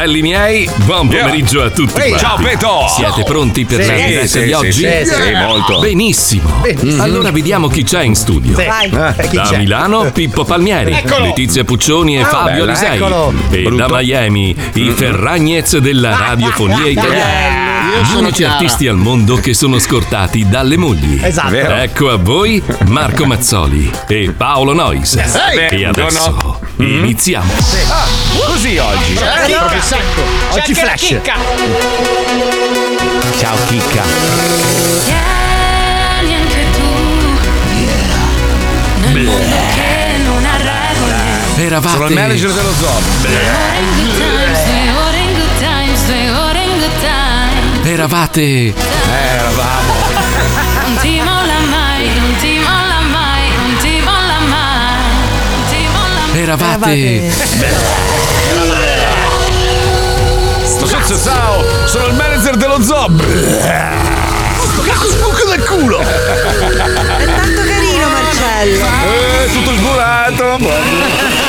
Belli miei, buon pomeriggio a tutti. Ehi, ciao, Peto. Siete pronti per Sì, la diretta sì, di sì, oggi? sì, sì, sì, molto. Benissimo. Benissimo. Allora vediamo chi c'è in studio. Sì. Vai. Eh, chi Da c'è? Milano Pippo Palmieri, Eccolo. Letizia Puccioni e Ah, Fabio. Lisei. E Brutto. da Miami i Ferragnez della radiofonia italiana. Io Gli sono unici Chiara. artisti al mondo che sono scortati dalle mogli. Esatto. Vero. Ecco a voi Marco Mazzoli e Paolo Nois. Ehi. E adesso iniziamo. Ah, così oggi. Eh, proprio secco. Oggi flash. Ciao Chicca. Tieni anche tu nel mondo che non ha regole. Eravate Sono il manager dello zoo. Due ore Eravate Eh, eravamo. Non ti molla mai, non ti molla mai, non ti molla mai, non ti molla mai. Eravate Ciao, ciao, sono il manager dello zoo. Cazzo sbuco del culo. È tanto carino Marcello. Eh, tutto sburato.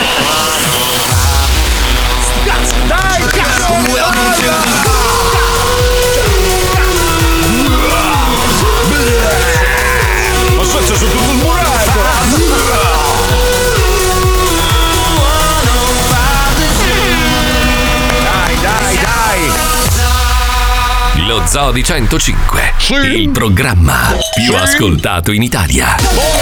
Zoo di 105, il programma più ascoltato in Italia. Buongiorno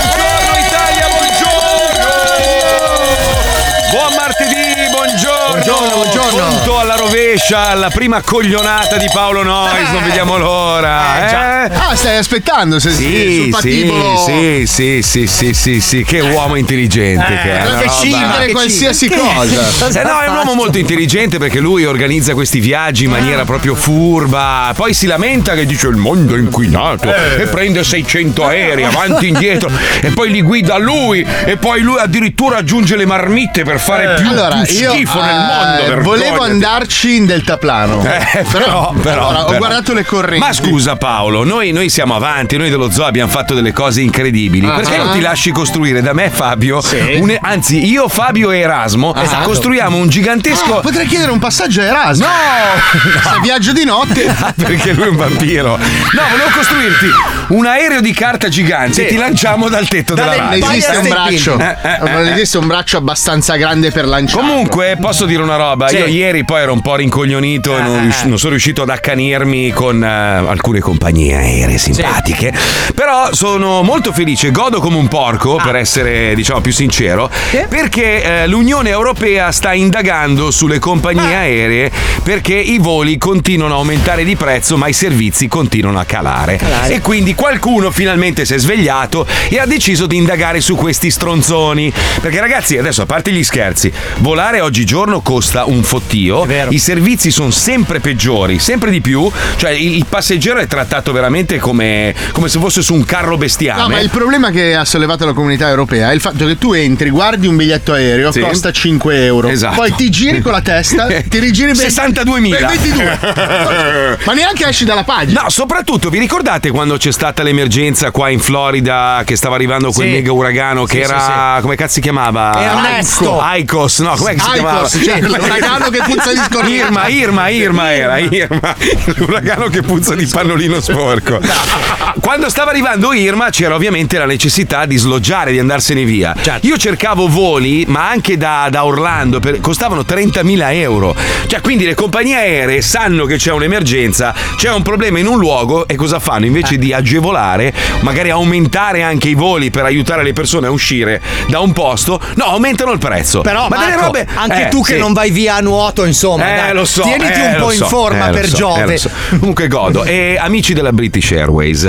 buongiorno! Buongiorno, buongiorno. Pronto alla rovescia, alla prima coglionata di Paolo Nois, non vediamo l'ora, eh? Ah, stai aspettando se Sì, sì, sì, sì, sì, sì, sì, che uomo intelligente che è. Che roba- scindere qualsiasi cosa. Eh no, è un uomo molto intelligente perché lui organizza questi viaggi in maniera proprio furba. Poi si lamenta che dice il mondo è inquinato e prende 600 aerei avanti e indietro e poi li guida lui e poi lui addirittura aggiunge le marmitte per fare più, Allora, più io schifo nel eh, mondo. volevo vergognati. andarci in deltaplano. Eh, però, però, allora, ho però. guardato le correnti. Ma scusa Paolo, noi, noi siamo avanti, noi dello zoo abbiamo fatto delle cose incredibili. Ah. Perché non ti lasci costruire da me e Fabio? Sì. un- anzi, io, Fabio e Erasmo Esatto. costruiamo un gigantesco. Ah, potrei chiedere un passaggio a Erasmo. No! Se viaggio di notte. Ah, perché lui è un vampiro. No, volevo costruirti un aereo di carta gigante e ti lanciamo dal tetto della Non radio. esiste un braccio. Eh, eh, Non eh. esiste un braccio abbastanza grande per lanciare. Comunque, posso dire una roba? Sì. Io ieri poi ero un po' rincoglionito e non, rius- non sono riuscito ad accanirmi con eh, alcune compagnie aeree simpatiche. Però sono molto felice, godo come un porco, per essere diciamo più sincero, perché eh, l'Unione Europea sta indagando sulle compagnie aeree perché i voli continuano a aumentare di prezzo, ma i servizi continuano a calare. E quindi qualcuno finalmente si è svegliato e ha deciso di indagare su questi stronzoni. Perché ragazzi, adesso a parte gli scherzi, volare oggigiorno costa un fottio, i servizi sono sempre peggiori, sempre di più, cioè il, il passeggero è trattato veramente come, come se fosse su un carro bestiame. No, ma il problema che ha sollevato la comunità europea è il fatto che tu entri, guardi un biglietto aereo, Sì. costa 5 euro. Esatto. Poi ti giri con la testa, ti rigiri ben- 62.000. ben 22. ma neanche esci dalla pagina. No, soprattutto vi ricordate quando c'è stata l'emergenza qua in Florida che stava arrivando quel Sì. mega uragano che Sì, era come cazzo si chiamava? Ernesto. Icos, no, com'è che si chiamava? Icos, cioè, l'uragano che puzza di scorpione. Irma, Irma, Irma era, Irma, l'uragano che puzza di pannolino sporco. Quando stava arrivando Irma c'era ovviamente la necessità di sloggiare, di andarsene via. Certo. Io cercavo voli, ma anche da, da Orlando, per- costavano 30.000 euro. Cioè, quindi le compagnie aeree sanno che c'è un'emergenza, c'è un problema in un luogo e cosa fanno? Invece di agevolare, magari aumentare anche i voli per aiutare le persone a uscire da un posto, no, aumentano il prezzo. Però ma delle Marco, robe anche Eh, tu che sì. Non vai via a nuoto, insomma, Eh, dai, lo so. tieniti eh, un po' in so, forma eh, per so, Giove. eh, lo so. Comunque godo. E amici della British Airways,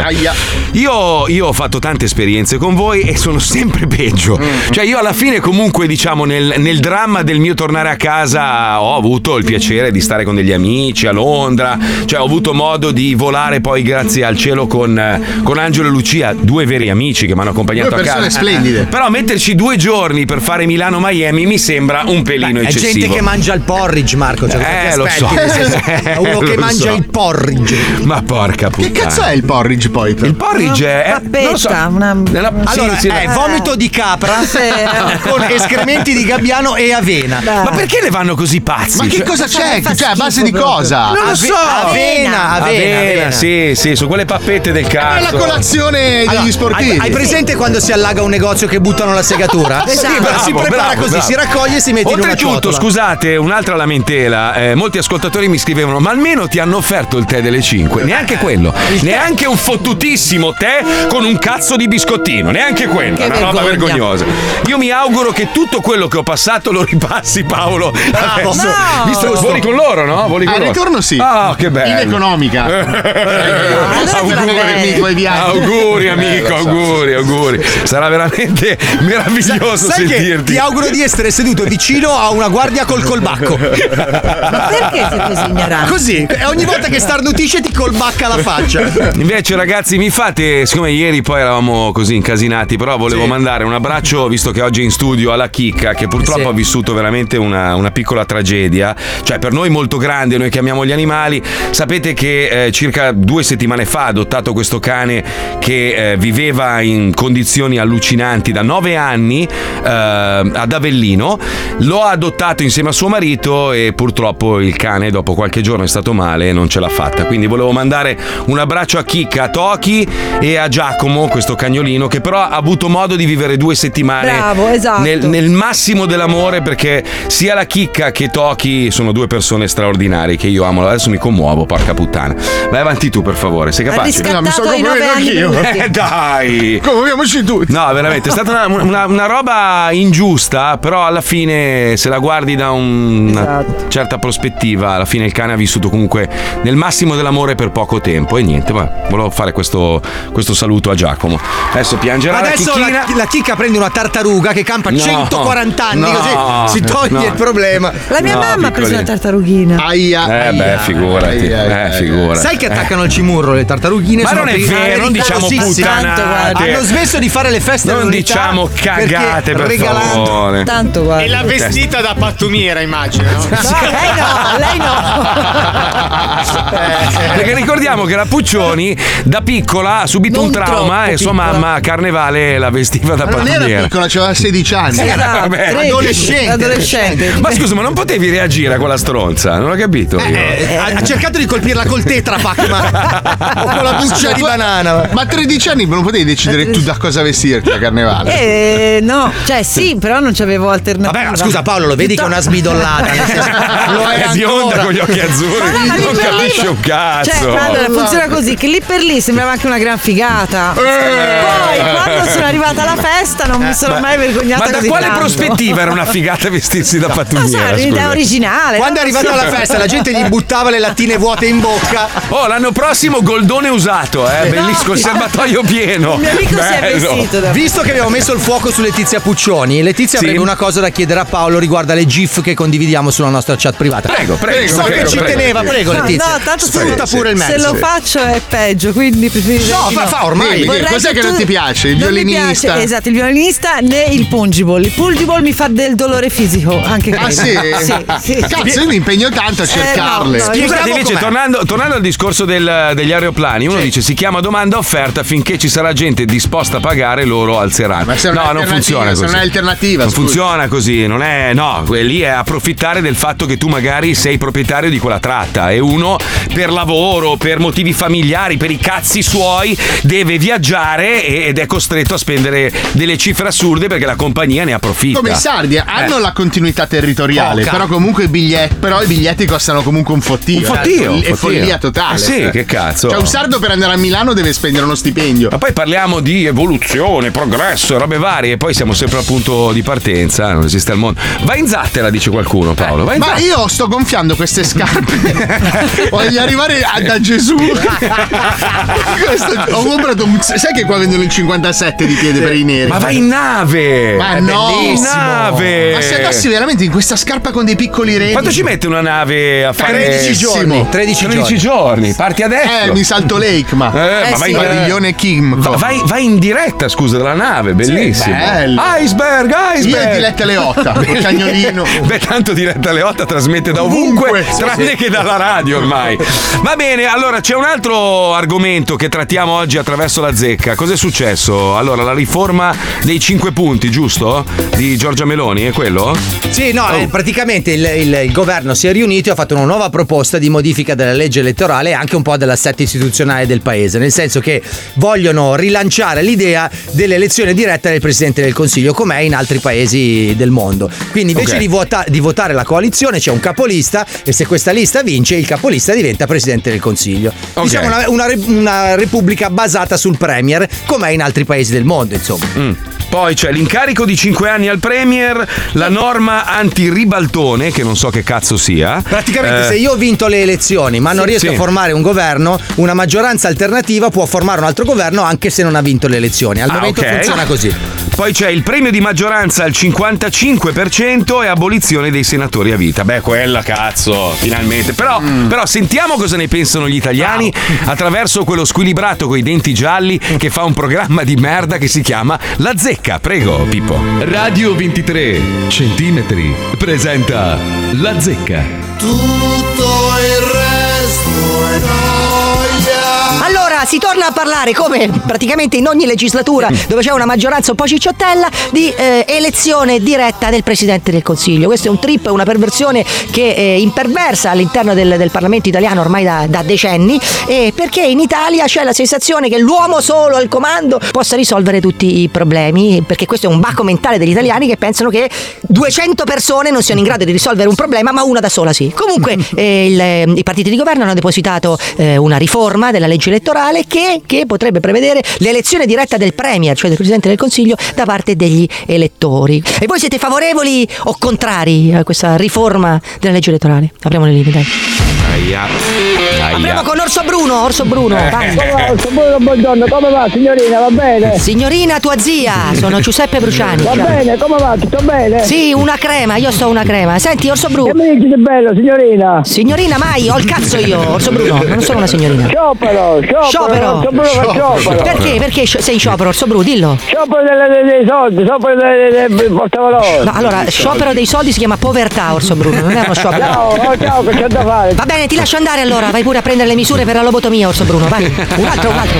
io, io ho fatto tante esperienze con voi e sono sempre peggio. Mm. Cioè, io alla fine, comunque, diciamo, nel, nel dramma del mio tornare a casa, ho avuto il piacere di stare con degli amici a Londra. Cioè, ho avuto modo di volare poi, grazie al cielo, con, con Angelo e Lucia, due veri amici che mi hanno accompagnato Due a casa. persone splendide. Però metterci due giorni per fare Milano-Miami mi sembra un pelino Beh, eccessivo. Eccessivo. che mangia il porridge, Marco. Cioè, Eh, lo so. nel senso, uno Lo che mangia so. il porridge. Ma porca puttana. Che cazzo è il porridge poi? Il porridge è. Una non lo so. pappetta, una- Nella- Allora, sì, sì, è vomito di capra con escrementi di gabbiano e avena. Dai. Ma perché ne vanno così pazzi? Ma che Cioè- cosa c'è? Cioè, a base di proprio. cosa? Non lo Ave- so. Avena, avena, Avena, sì, sì, su quelle pappette del È cazzo. la colazione degli sportivi. Hai, presente quando si allaga un negozio che buttano la segatura? Esatto. Si prepara così, si raccoglie e si mette in una Oltretutto, ciotola. Scusate, un'altra lamentela. eh, molti ascoltatori mi scrivevano: Ma almeno ti hanno offerto il tè delle 5. Neanche quello. Neanche un fottutissimo tè con un cazzo di biscottino. Neanche quello. Che Una roba vergogna. vergognosa. Io mi auguro che tutto quello che ho passato lo ripassi, Paolo. Adesso. No. Visto, voli con loro, no? Voli con Al loro. ritorno sì. Ah, che bello. In economica. auguri, i tuoi viaggi. auguri amico, auguri, auguri. Sarà veramente meraviglioso Sai che sentirti. ti auguro di essere seduto vicino a una guardia col colbacco. Ma perché sei così ignorante? Così, ogni volta che starnutisce ti colbacca la faccia. Invece, ragazzi, mi fate. Siccome ieri poi eravamo così incasinati, però volevo mandare un abbraccio, visto che oggi è in studio, alla Chicca, che purtroppo Sì. ha vissuto veramente una, una piccola tragedia. Cioè, per noi molto grande, noi che amiamo gli animali. Sapete che eh, circa due settimane fa ha adottato questo cane che eh, viveva in condizioni allucinanti da nove anni eh, ad Avellino. Lo ha adottato insieme a suo marito e purtroppo il cane dopo qualche giorno è stato male e non ce l'ha fatta. Quindi volevo mandare un abbraccio a Chicca, a Toki e a Giacomo, questo cagnolino, che però ha avuto modo di vivere due settimane Bravo, esatto. nel, nel massimo dell'amore perché sia la Chicca che Toki sono due persone straordinarie che io amo. Adesso mi commuovo, porca puttana. Vai avanti tu, per favore, sei capace? No, mi sto commuovendo anch'io. Eh dai! Commuoviamoci tutti. No, veramente, è stata una, una- una roba ingiusta, però alla fine, se la guardi da un- una Esatto. certa prospettiva, alla fine il cane ha vissuto comunque nel massimo dell'amore per poco tempo. E niente, ma volevo fare questo, questo saluto a Giacomo. Adesso piangerà Adesso la chicchina. la chicca prende una tartaruga che campa No. 140 anni, No. così si toglie No. il problema. La mia No, mamma ha preso piccolino. una tartarughina. Aia. Eh beh, figurati. aia, aia, Eh, figurati. Sai che attaccano il cimurro le tartarughine? Ma sono non è vero, non diciamo pericolosissime. Guarda. puttanate. Hanno smesso di fare le feste Non all'unità diciamo cagate, perché per regalando favore. Tanto guarda. E la vestita da pattumiera, immagino. no? No, lei no, lei no. Perché ricordiamo che la Puccioni da piccola ha subito Non un trauma e sua piccola. mamma a carnevale la vestiva da Ma non era pattumiera. piccola, aveva 16 anni. Vabbè, 13, adolescente. adolescente. Ma scusa, ma non potevi reagire a quella stronza? Non ho capito io. Eh, ha, cercato di colpirla col tetrapack ma o con la buccia di banana Ma a 13 anni non potevi decidere tu da cosa vestirti a carnevale. Eh, no, cioè sì, però non c'avevo alternativa. vabbè ma scusa Paolo lo vedi che è una smidollata senso, lo è, è bionda ancora. con gli occhi azzurri, Ma no, ma non capisce un cazzo. Cioè, allora, funziona così, che lì per lì sembrava anche una gran figata. Eh. Poi, quando sono arrivata alla festa, non mi sono mai vergognata Ma da così quale tanto. prospettiva era una figata vestirsi da so, pattumiera? era un'idea scusa? originale. quando è so. alla festa la gente gli buttava le lattine vuote in bocca Oh, l'anno prossimo goldone usato, eh, bellissimo, il serbatoio pieno. Il mio amico si è Bello. vestito da Visto che abbiamo messo il fuoco su Letizia Puccioni, Letizia Sì. avrebbe una cosa da chiedere a Paolo riguardo alle GIF che condividiamo sulla nostra chat privata. Prego, prego, So che prego, ci prego. teneva, prego No, Letizia. no, tanto se, Sfrutta pure il se mezzo. lo faccio è peggio, quindi preferirei No, fa, no. fa ormai. Vorrei cos'è che non ti piace? Il non mi violinista? piace, esatto, il violinista né il pungible. Il pungible mi fa del dolore fisico, anche Ah quello. sì? Sì, sì. Cazzo, io mi impegno tanto a cercarle. no, no, Scusate, Spieghiamo invece, tornando, tornando al discorso del- degli aeroplani, uno dice si chiama domanda offerta finché ci sarà gente disposta a pagare, loro alzeranno. Ma se non è no, non alternativa, funziona se così. non è alternativa, Non funziona così, non è. No, lì è approfittare del fatto che tu magari sei proprietario di quella tratta e uno per lavoro, per motivi familiari, per i cazzi suoi, deve viaggiare ed è costretto a spendere delle cifre assurde perché la compagnia ne approfitta. Come i sardi hanno la continuità territoriale, Poca. però comunque i biglietti, però i biglietti costano comunque un fottio. Un fottio, eh. È follia totale. Ah, sì, che cazzo. Cioè un sardo per andare a Milano deve spendere uno stipendio. Ma poi parliamo di evoluzione, progresso, robe varie, e poi siamo sempre al punto di partenza, non esiste al mondo. Va in zattera, dice qualcuno, Paolo. Va in Ma io sto gonfiando queste scarpe. Voglio arrivare a- da Gesù. Questo- ho comprato un. Sai che qua vendono il 57 di piede per i neri? Ma vai in nave! Ma no! In nave! Ma se andassi veramente in questa scarpa con dei piccoli reni. Quanto ci mette una nave a fare 13 giorni. 13 13 giorni. giorni. Parti adesso. Eh, mi salto Lake, ma. Eh, ma vai, sì. in- Padiglione Kim. va- vai, vai in diretta, scusa, della nave, bellissimo. bello. Iceberg, Io e iceberg. Diletta Leotta, col cagnolino. Immagino. Beh, tanto diretta alle 8 trasmette da ovunque, Ovunque, sì, tranne sì. che dalla radio ormai. Va bene, allora c'è un altro argomento che trattiamo oggi attraverso la zecca. Cos'è successo? Allora, la riforma dei 5 punti, giusto? Di Giorgia Meloni, è quello? Sì, no, Oh. eh, praticamente il, il- il governo si è riunito e ha fatto una nuova proposta di modifica della legge elettorale e anche un po' dell'assetto istituzionale del paese, nel senso che vogliono rilanciare l'idea dell'elezione diretta del Presidente del Consiglio, come è in altri paesi del mondo. Quindi invece Ok. di, vota- di votare la coalizione c'è un capolista e se questa lista vince il capolista diventa Presidente del Consiglio. Ok. Diciamo una, una una repubblica basata sul Premier, come è in altri paesi del mondo, insomma. Mm. Poi c'è l'incarico di 5 anni al Premier, la norma anti-ribaltone, che non so che cazzo sia. Praticamente Eh, se io ho vinto le elezioni ma non riesco Sì. a formare un governo, una maggioranza alternativa può formare un altro governo anche se non ha vinto le elezioni. Al Ah, momento ok. funziona così. Poi c'è il premio di maggioranza al 55% e abolizione dei senatori a vita. Beh, quella cazzo, finalmente. Però, Mm. però sentiamo cosa ne pensano gli italiani attraverso quello squilibrato coi denti gialli che fa un programma di merda che si chiama La Zecca. Prego, Pippo. Radio 23 centimetri presenta La Zecca. Tutto il Allora si torna a parlare come praticamente in ogni legislatura dove c'è una maggioranza un po' cicciottella di eh, elezione diretta del Presidente del Consiglio. Questo è un trip, una perversione che è imperversa all'interno del, del Parlamento italiano ormai da, da decenni eh, perché in Italia c'è la sensazione che l'uomo solo al comando possa risolvere tutti i problemi perché questo è un bacco mentale degli italiani che pensano che 200 persone non siano in grado di risolvere un problema ma una da sola sì. Comunque eh, il- i partiti di governo hanno depositato eh, una riforma della legge elettorale che, che potrebbe prevedere l'elezione diretta del Premier, cioè del Presidente del Consiglio, da parte degli elettori. E voi siete favorevoli o contrari a questa riforma della legge elettorale? Apriamo le linee, dai. Aia. Apriamo con Orso Bruno, Orso Bruno, vai. buongiorno, come va signorina? Va bene? Signorina tua zia, sono Giuseppe Bruciani. Va ciao. bene, come va? Tutto bene? Sì, una crema, io sto una crema. Senti, Orso Che Bruno. mi dici di bello, signorina? Signorina mai, ho il cazzo io, Orso Bruno, non sono una signorina. Sciopero, sciopero, Sciopero. Orso Bruno fa sciopero. Perché? Perché sei in sciopero, Orso Bruno? Dillo. Sciopero delle- dei, dei soldi, sciopero dei, dei, dei portavalori. No, allora, sciopero dei soldi si chiama povertà, Orso Bruno, non è uno sciopero. Ciao, oh, ciao, che c'è da fare? Va bene, ti lascio andare allora, vai pure a prendere le misure per la lobotomia, Orso Bruno, vai. Un altro, un altro.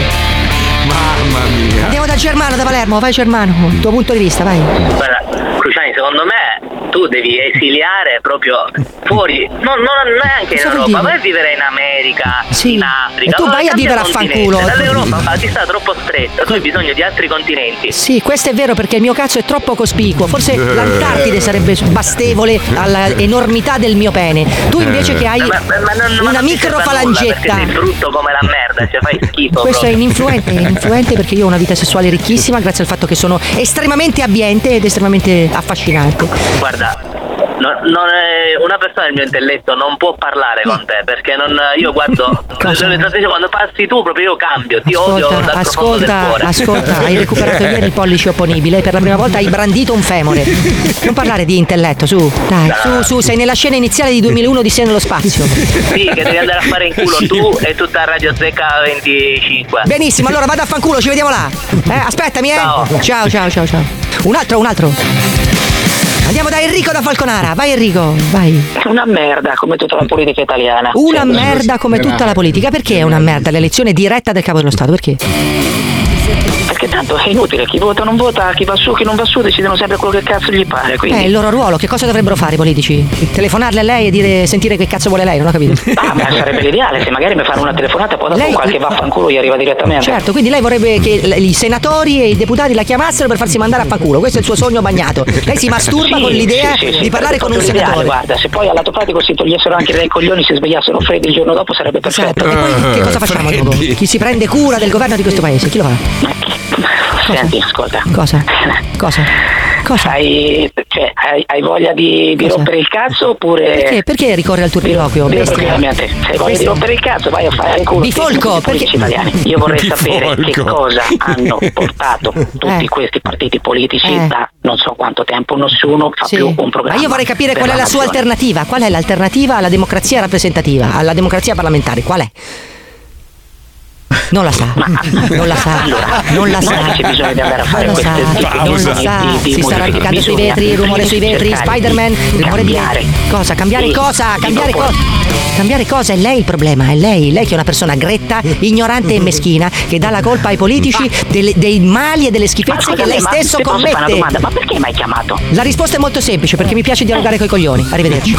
Mamma mia. Andiamo da Germano, da Palermo, vai Germano, il tuo punto di vista, vai. Guarda, Cruciani, secondo me tu devi esiliare proprio fuori, non, non neanche in Cosa vuol Europa, dire? vai a vivere in America, Sì. in Africa. E tu vai a vivere a fanculo. Dall'Europa ma ti sta troppo stretta, tu hai bisogno di altri continenti. Sì, questo è vero perché il mio cazzo è troppo cospicuo. Forse l'Antartide sarebbe bastevole all'enormità del mio pene. Tu invece che hai Ma- ma- ma non- una microfalangetta. Sei brutto come la merda, cioè fai schifo. Questo è proprio. ininfluente, è influente perché io ho una vita sessuale ricchissima grazie al fatto che sono estremamente abbiente ed estremamente affascinante. Guarda, no- non è- una persona del mio intelletto non può parlare con te perché non, io guardo quando passi tu proprio io cambio, ti odio Ascolta, dal profondo del ascolta, ascolta, hai recuperato ieri il pollice opponibile per la prima volta hai brandito un femore. Non parlare di intelletto, su, dai, su, su, sei nella scena iniziale di 2001 di Sé nello spazio. Sì, che devi andare a fare in culo tu e tutta Radio Zecca 25. Benissimo, allora vado a fanculo, ci vediamo là. Eh, aspettami, eh. Ciao. ciao, ciao, ciao. ciao. Un altro, un altro. Andiamo da Enrico da Falconara. Vai Enrico, vai. Una merda come tutta la politica italiana. Una merda come tutta la politica. Perché è una merda l'elezione diretta del capo dello Stato? Perché? Perché tanto è inutile, chi vota non vota, chi va su, chi non va su decidono sempre quello che cazzo gli pare. Eh, Quindi. il loro ruolo, che cosa dovrebbero fare i politici? Telefonarle a lei e dire sentire che cazzo vuole lei, non ho capito. Ah, ma sarebbe l'ideale, se magari mi fanno una telefonata poi dopo Lei- qualche vaffanculo gli arriva direttamente. Certo, quindi lei vorrebbe che i senatori e i deputati la chiamassero per farsi mandare a fanculo. Questo è il suo sogno bagnato. Lei si masturba Sì, con l'idea sì, sì, sì, di parlare con un senatore. Guarda, se poi al lato pratico si togliessero anche dai coglioni, si svegliassero freddi il giorno dopo sarebbe perfetto. Esatto. E poi che cosa facciamo dopo? Chi si prende cura del governo di questo paese? Chi lo fa? Senti, ascolta. Cosa? Cosa? Cosa? Hai, cioè, hai, hai voglia di, di Cosa? rompere il cazzo oppure. Perché, perché ricorre al? Dillo bestia? tranquillamente, se hai voglia di rompere il cazzo vai a fare il culo Bifolco, perché- italiani. Io vorrei sapere che Bifolco. cosa hanno portato tutti Eh. questi partiti politici Eh. da non so quanto tempo, nessuno fa Sì. più un programma. Ma io vorrei capire qual è la sua nazione. alternativa. Qual è l'alternativa alla democrazia rappresentativa, alla democrazia parlamentare? Qual è? Non la sa. Non la sa. Allora, Non la sa. c'è bisogno di andare a fare Non lo sa. Non lo sa. di- di Si sta arrampicando sui vetri, il rumore sui vetri, Spider-Man, rumore di cambiare. Cosa? Cambiare Sì, cosa? Cambiare cosa? Cambiare cosa? È lei il problema, è lei. Lei che è una persona gretta, ignorante e meschina, che dà la colpa ai politici delle- dei mali e delle Ma schifezze che lei ma stesso ti posso fare una commette. domanda? Ma perché mi hai chiamato? La risposta è molto semplice, perché mi piace dialogare coi coglioni. Arrivederci.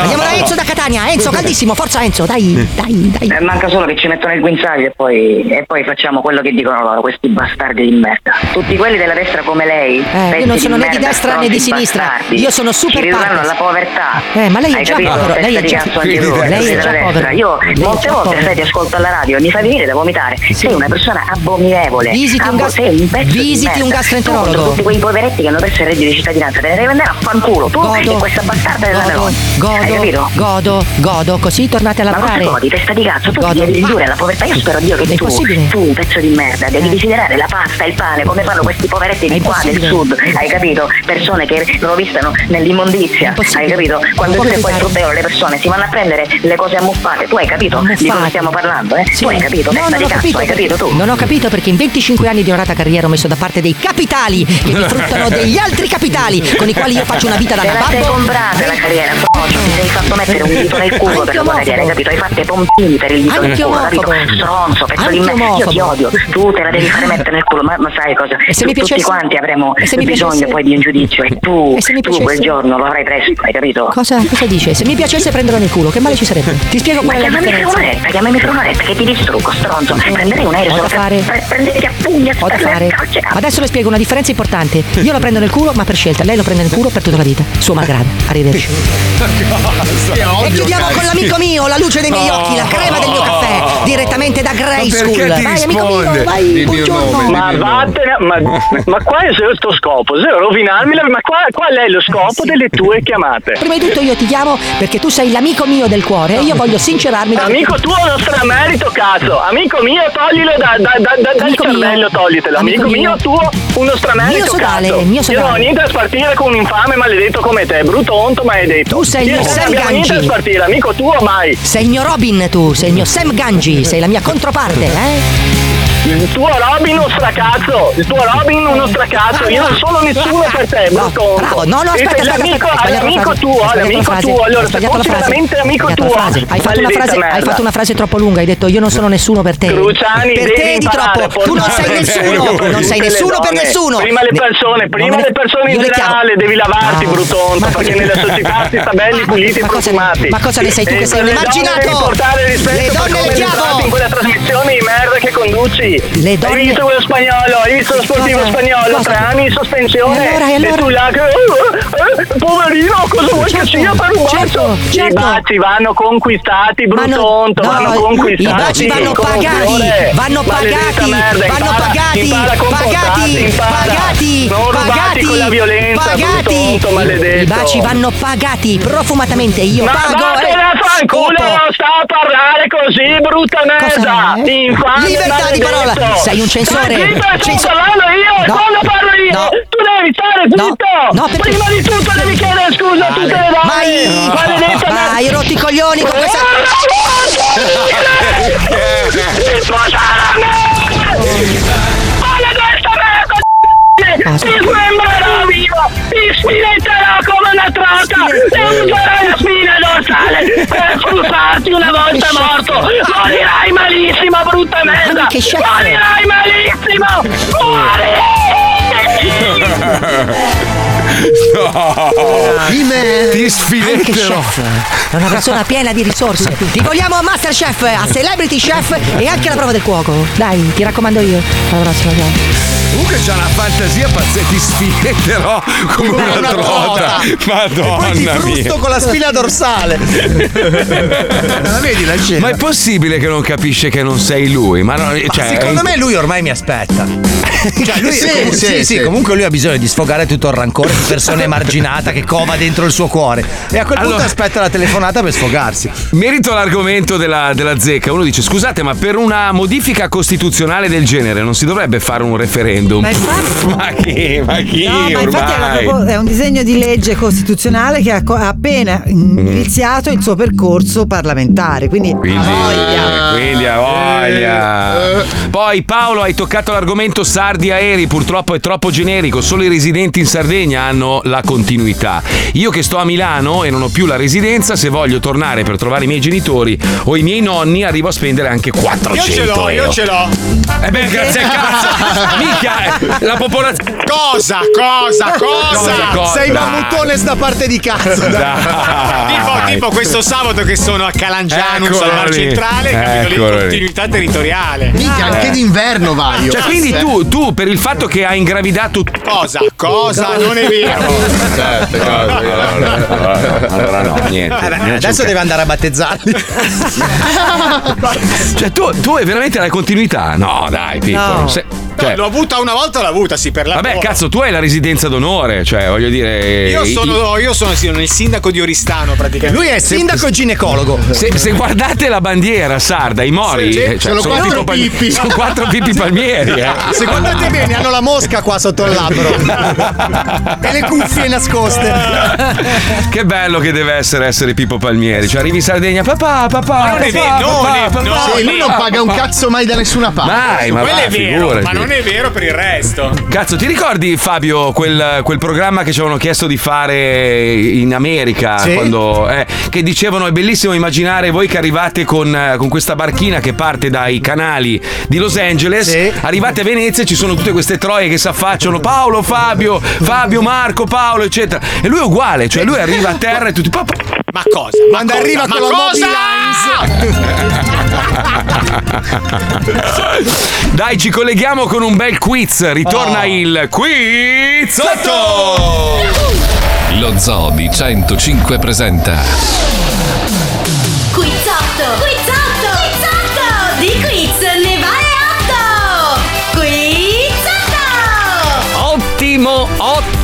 Andiamo da Enzo da Catania. Enzo, caldissimo, forza Enzo, dai, dai, dai. Eh, manca solo che ci mettono il guinzaglio e poi, e poi facciamo quello che dicono loro, questi bastardi di merda. Tutti quelli della destra come lei. Eh, io non sono né di destra né di sinistra. bastardi, Io sono super Ci partes. alla povertà. Eh, ma lei è Hai già povero, lei è già- tu, lei è già povero. Io Lei molte volte povero. sai, ti ascolto alla radio e mi fai venire da vomitare. Sei una persona abominevole. Visiti un gas- un visiti un gastroenterologo. Tutti quei poveretti che hanno perso il reddito di cittadinanza, te ne devi andare a fanculo. Tu Godo, questa bastarda della godo, Meloni. Godo, godo, godo, così tornate a Ma cosa lavorare. godi, testa di cazzo? Tu Godo. Devi ridurre alla povertà. Io spero Dio che tu, impossibile. tu, pezzo di merda, devi desiderare la pasta, il pane, come fanno questi poveretti di qua del sud. Hai capito? Persone che rovistano nell'immondizia. Hai capito? Quando tu poi sfruttano le persone si vanno a prendere le cose ammuffate. Tu hai capito di Ammuffate. cosa stiamo parlando, eh? Sì. Tu hai capito? No, Testa non di ho cazzo, capito hai capito tu? Non ho capito perché in 25 anni di onorata carriera ho messo da parte dei capitali che mi fruttano degli altri capitali con i quali io faccio una vita da Te la sei nababbo. comprata la carriera, socio, ti sei fatto mettere un dito nel culo per la tua carriera, hai capito? Hai fatto i pompini per il dito nel capito? omofobo. Stronzo, pezzo di Anche me. Io ti odio, tu te la devi fare mettere nel culo, ma, ma sai cosa? E se mi Tutti piacesse- quanti avremo e se mi bisogno piacesse- poi di un giudizio e tu, E se mi tu quel piacesse- giorno lo avrai presto, hai capito? Cosa, cosa dice? Se mi piacesse prenderlo nel culo, che male ci sarebbe? Ti spiego Ma qual è la differenza. chiamami fra un'oretta che ti distruggo, stronzo. Prenderei un aereo Ho da fare. per prenderti a pugni e Ho da fare. Adesso le spiego una differenza importante. Io lo prendo nel culo, ma per scelta. Lei lo prende nel culo per tutta la vita. Suo malgrado. Arrivederci. E chiudiamo con l'amico mio, la luce dei miei occhi, la crema del mio caffè. Direttamente da Grey Ma School. perché ti Vai, amico mio, vai. Buongiorno. nome, Ma vattene, ma, ma qual è il tuo scopo? Se rovinarmi, la- ma qual, qual è lo scopo delle tue chiamate? Prima di tutto io ti chiamo perché tu sei l'amico mio del cuore e io voglio sincerarmi. Amico tuo è uno stramerito, cazzo! Amico mio, toglilo da, da, da, da- dal mio. cervello, toglitelo! Amico Amico, mio. mio, tuo, uno stramerito, Mio sodale, cazzo! mio Io non ho sodale. niente da spartire con un infame maledetto come te, brutto onto maledetto! Tu sei Io il non Sam abbiamo niente da Gangi. spartire, amico tuo mai! Sei il mio Robin tu, sei il mio Sam Gangi, sei la mia controparte, eh? Il tuo Robin uno stracazzo! Il tuo Robin uno stracazzo! Io non sono nessuno per te, No, brutto bravo, no, no, aspetta, aspetta, l'amico, aspetta, l'amico tuo, l'amico tuo! Allora, se frase, veramente amico tuo. Hai fatto, una frase, hai fatto una frase troppo lunga, hai detto io non sono nessuno per te. Cruciani, per te di troppo, tu non sei nessuno, non sei nessuno per nessuno. Prima le Ne- persone, prima le persone in generale, devi lavarti, brutonto, ma perché nella società si sta belli, puliti e Ma cosa- profumati. ma cosa ne sei tu che sei un emarginato? Le donne le chiamo. in quella trasmissione di merda che conduci. Le donne- Hai visto quello spagnolo, hai visto lo sportivo Cosa? spagnolo, Cosa? tre anni in sospensione. E allora, e allora? tu là che, eh, eh, poverino, cosa vuoi che Certo, sia per un certo, bacio? certo. I baci vanno conquistati, Ma no, brutonto, no, vanno conquistati. i baci vanno pagati, vanno pagati, merda, vanno impara- pagati, impara pagati, impara. pagati, non pagati, con la violenza, pagati. brutonto, maledetto. I baci vanno pagati profumatamente, io Ma pago vattene e a fanculo, non sta a parlare così, brutta merda! Infame Libertà di maledetto. Parola. Sei un censore. Sto Censo- parlando io, No. quando parlo io, No. tu devi stare No. zitto! No, perché- Prima di tutto devi chiedere scusa a tutte le donne! Ma Maledetta ma hai rotto i coglioni con questa... Maledetta merda! Cosa? Ti smembrerò vivo! Ti spiletterò come una trota! E userai la spina dorsale per frustarti una volta morto! Morirai malissimo, brutta merda! Morirai malissimo! Ti Anche sfiletterò. chef è una persona piena di risorse. Ti vogliamo a Masterchef, a Celebrity Chef e anche alla prova del cuoco. Dai, ti raccomando io. Alla prossima, ciao. Comunque c'ha una fantasia pazzesca, ti sfiletterò come una, una trota. Madonna Poi ti frusto mia. con la spina dorsale. La vedi la scena? Ma è possibile che non capisce che non sei lui? Ma, no, Ma cioè, secondo me lui ormai mi aspetta. Cioè, lui, Sì, comunque, sì, sì, sì, sì. comunque lui ha bisogno di sfogare tutto il rancore persona emarginata che cova dentro il suo cuore. E a quel punto Allora- aspetta la telefonata per sfogarsi. Merito l'argomento della, della zecca. Uno dice: Scusate, ma per una modifica costituzionale del genere non si dovrebbe fare un referendum? Ma infatti- ma chi? Ma chi? No, ma infatti è, una ormai? propo- è un disegno di legge costituzionale che ha co- ha appena iniziato il suo percorso parlamentare. Quindi, Quindi, voglia. quindi ha voglia. Poi Paolo hai toccato l'argomento sardi aerei, purtroppo è troppo generico, solo i residenti in Sardegna hanno la continuità. Io che sto a Milano e non ho più la residenza, se voglio tornare per trovare i miei genitori o i miei nonni arrivo a spendere anche 400 Io ce l'ho, io euro. ce l'ho. Eh beh, grazie a cazzo. Mica, eh, la popolazione Cosa? Cosa? Cosa? cosa? Sei Dai. mammutone sta parte di cazzo. Tipo, tipo questo sabato che sono a Calangianus Eccolo al. Centrale, capito lì, continuità territoriale. Minchia, anche d'inverno vai. Cioè, quindi tu, tu, per il fatto che hai ingravidato Cosa? Cosa? Non è vero. Certo, allora no, niente. Eh c'è adesso deve andare a battezzarli. Cioè, tu, tu hai veramente la continuità? No, dai, piccolo. No. Se- cioè, l'ho avuta una volta, l'ho avuta, sì, per la vabbè, cazzo, tu hai la residenza d'onore, cioè, voglio dire. Io i- sono, io sono sì, il sindaco di Oristano praticamente. Lui è sindaco e ginecologo. Se, se guardate la bandiera sarda, i mori, Sì, cioè, sono quattro tipo pal- pippi. sono quattro pippi palmieri. Eh. Se guardate bene, hanno la mosca qua sotto il labbro. e le cuffie nascoste. Che bello che deve essere essere Pippo Palmieri. Cioè, arrivi in Sardegna, papà, papà, Ma non è papà, vero, non papà, è- papà. no, Sì, lui non no. paga un cazzo mai da nessuna parte. Mai, ma Quello va, è vero, figurati. ma non è vero per il resto. Cazzo, ti ricordi Fabio quel, quel programma che ci avevano chiesto di fare in America? Sì. Quando, eh, che dicevano è bellissimo immaginare voi che arrivate con, eh, con questa barchina che parte dai canali di Los Angeles, Sì. arrivate a Venezia e ci sono tutte queste troie che si affacciano Paolo, Fabio, Fabio, Marco, Paolo, eccetera. E lui è uguale, cioè lui arriva a terra e tutti papà. Ma cosa? Ma Quando cosa? arriva ma con la cosa? Dai, ci colleghiamo con un bel quiz. Ritorna Oh. il quizzotto! Lo Zoo di 105 presenta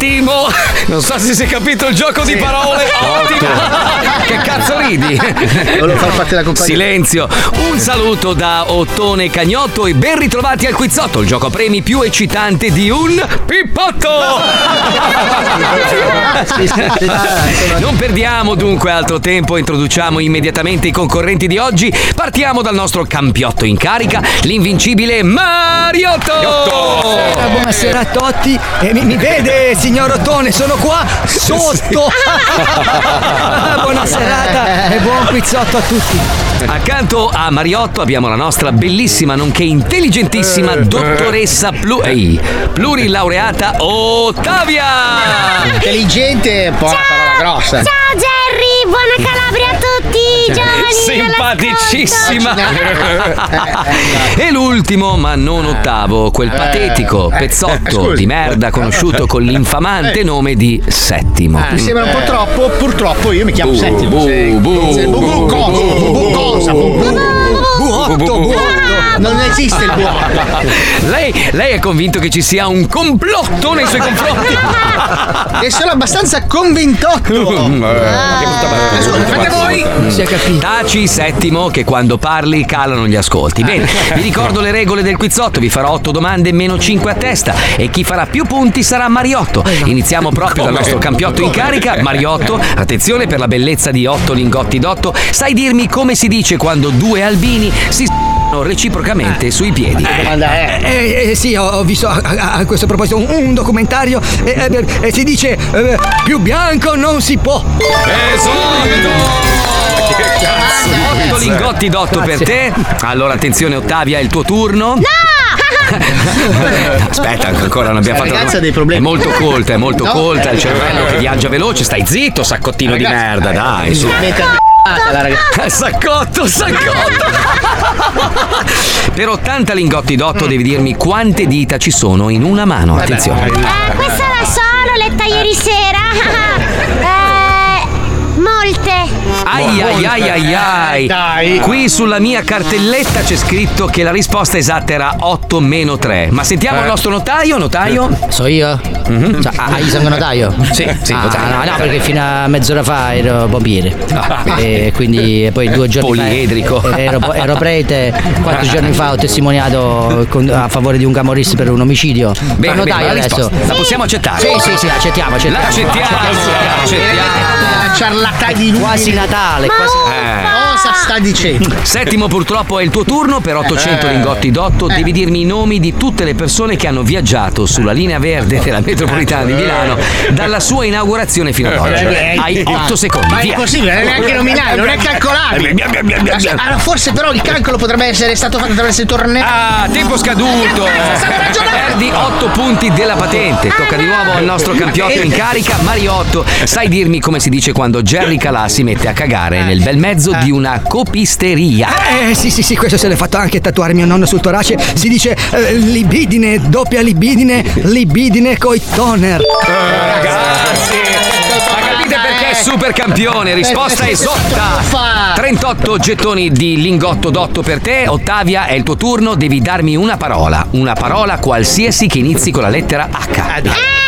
ottimo! Non so se si è capito il gioco di parole. Ottimo! che cazzo ridi? Volevo far parte della compagnia. Silenzio! Un saluto da Ottone Cagnotto e ben ritrovati al Quizzotto, il gioco a premi più eccitante di un pippotto! Non perdiamo dunque altro tempo, introduciamo immediatamente i concorrenti di oggi. Partiamo dal nostro campiotto in carica, l'invincibile Mariotto! Eh, Buonasera a tutti. E mi, mi vede, signor Ottone, sono qua sotto. Buona serata e buon quizzotto a tutti. Accanto a Mariotto abbiamo la nostra bellissima nonché intelligentissima dottoressa plu- ehi, plurilaureata Ottavia! Intelligente, un po' una parola grossa. Ciao Jerry! Buona Calabria a tutti! Giovani! Simpaticissima! e l'ultimo, ma non ottavo, quel patetico pezzotto scusi. di merda conosciuto con l'infamante nome di Settimo. Mi sembra un po' troppo, purtroppo io mi chiamo Settimo. bu, bu, bu- bu- bu, cosa? bu, Bu-? Bu- bu- buotto. Non esiste il buono. Lei, lei è convinto che ci sia un complotto nei suoi confronti? E sono abbastanza convintotto. Ascolta, fate voi. Si è capito. Taci settimo che quando parli calano gli ascolti. Bene, vi ricordo le regole del quizzotto, vi farò 8 domande meno 5 a testa e chi farà più punti sarà Mariotto. Iniziamo proprio dal nostro campiotto in carica. Mariotto, attenzione per la bellezza di 8 lingotti d'otto, sai dirmi come si dice quando due albini si s***no reciprocamente sui piedi. Eh, eh, sì, ho, ho visto a, a- a questo proposito un, un documentario e eh, eh, si dice eh, più bianco non si può. Che cazzo 8 lingotti d'otto per te. Allora attenzione Ottavia, è il tuo turno. Aspetta, ancora non abbiamo La fatto. ragazza ha dei problemi. È molto colta, è molto No. colta, il cervello che viaggia veloce. Stai zitto, saccottino di Ragazzi, merda, dai, su. La ragazza. Saccotto, saccotto. Per 80 lingotti d'otto devi dirmi quante dita ci sono in una mano. Attenzione. Eh, questa la so, l'ho letta ieri sera. eh, molte. Ai ai ai ai ai. Dai. Qui sulla mia cartelletta c'è scritto che la risposta esatta era 8 meno 3. Ma sentiamo Eh. il nostro notaio, notaio? So io? Cioè, ah, io sono notaio? Sì, sì, Ah, notaio. no, no, perché fino a mezz'ora fa ero pompiere. E quindi poi due giorni Poliedrico. fa ero, ero prete, quattro giorni fa ho testimoniato con- a favore di un camorrista per un omicidio. Bene, Sono bene, notaio la adesso. La possiamo accettare? Sì, sì, sì, accettiamo, accettiamo. L'accettiamo, accettiamo. Ciarlatani Quasi Natale, quasi Cosa sta dicendo? Settimo purtroppo è il tuo turno per 800 Eh. lingotti d'otto. Devi dirmi i nomi di tutte le persone che hanno viaggiato sulla linea verde della metropolitana di Milano dalla sua inaugurazione fino ad oggi. Eh, Hai 8 secondi, Ma è via. impossibile, non è neanche nominale, non è calcolabile. Allora, forse però il calcolo potrebbe essere stato fatto attraverso i tornei. Ah, tempo scaduto! Perdi 8 punti della patente. Tocca di nuovo al nostro campiotto in carica, Mariotto. Sai dirmi come si dice quando Jerry Calà si mette a cagare nel bel mezzo di una copisteria? Eh sì sì sì, questo se l'è fatto anche tatuare mio nonno sul torace. Si dice eh, libidine, doppia libidine, libidine coi toner. Ragazzi, perché è super campione? Risposta esotta. 38 gettoni di lingotto d'otto per te. Ottavia, è il tuo turno. Devi darmi una parola. Una parola qualsiasi che inizi con la lettera H.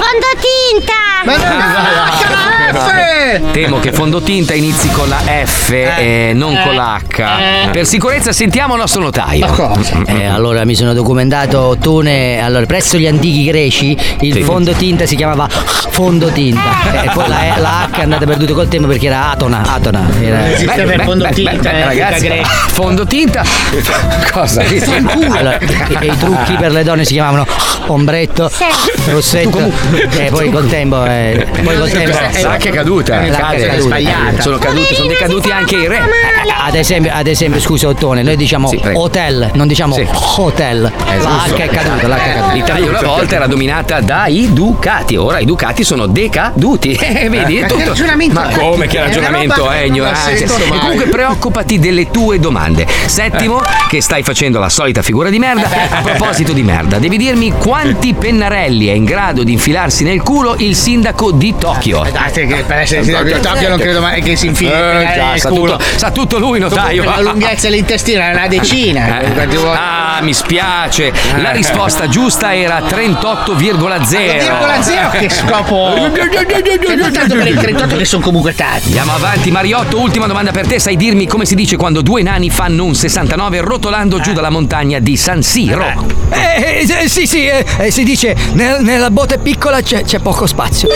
Fondotinta! Temo che fondotinta inizi con la F e non con la H. Per sicurezza sentiamo il nostro notaio. Eh, allora mi sono documentato Ottone, allora presso gli antichi greci il Sì. fondotinta si chiamava fondotinta e poi la, la H è andata perduta col tempo perché era Atona, Atona. Era... Esiste per fondotinta, eh, ragazzi, greca. fondotinta. Cosa? Allora, e, e i trucchi per le donne si chiamavano ombretto, rossetto e poi col tempo eh, poi col tempo La H è caduta. La caduta. sbagliata. Sono caduti, sono decaduti anche i re. Ad esempio, ad esempio, scusa Ottone, noi diciamo Sì, hotel, non diciamo Sì. hotel. la giusto. H è caduta, la H è caduta. L'Italia una volta era dominata dai Ducati, ora i Ducati sono decaduti. Eh, vedi, è tutto. ragionamento Ma come che ragionamento è, ignoranza? E comunque preoccupati delle tue domande. Settimo, che stai facendo la solita figura di merda. A proposito di merda, devi dirmi quanti pennarelli è in grado di infilarsi nel culo il sindaco di Tokyo. Dai, che per essere sindaco di Tokyo non credo mai che si infili Eh, nel già, sa, culo. tutto, sa tutto lui, notaio. La lunghezza dell'intestino è una decina. Eh. Ah, mi spiace. La risposta giusta era 38,0. Virgola zero che scopo tanto per il 38 che sono comunque tanti Andiamo avanti, Mariotto. Ultima domanda per te. Sai dirmi come si dice quando due nani fanno un 69 rotolando giù dalla montagna di San Siro? Eh, eh, sì sì, eh, eh, si dice nel- nella botte piccola c'è, c'è poco spazio.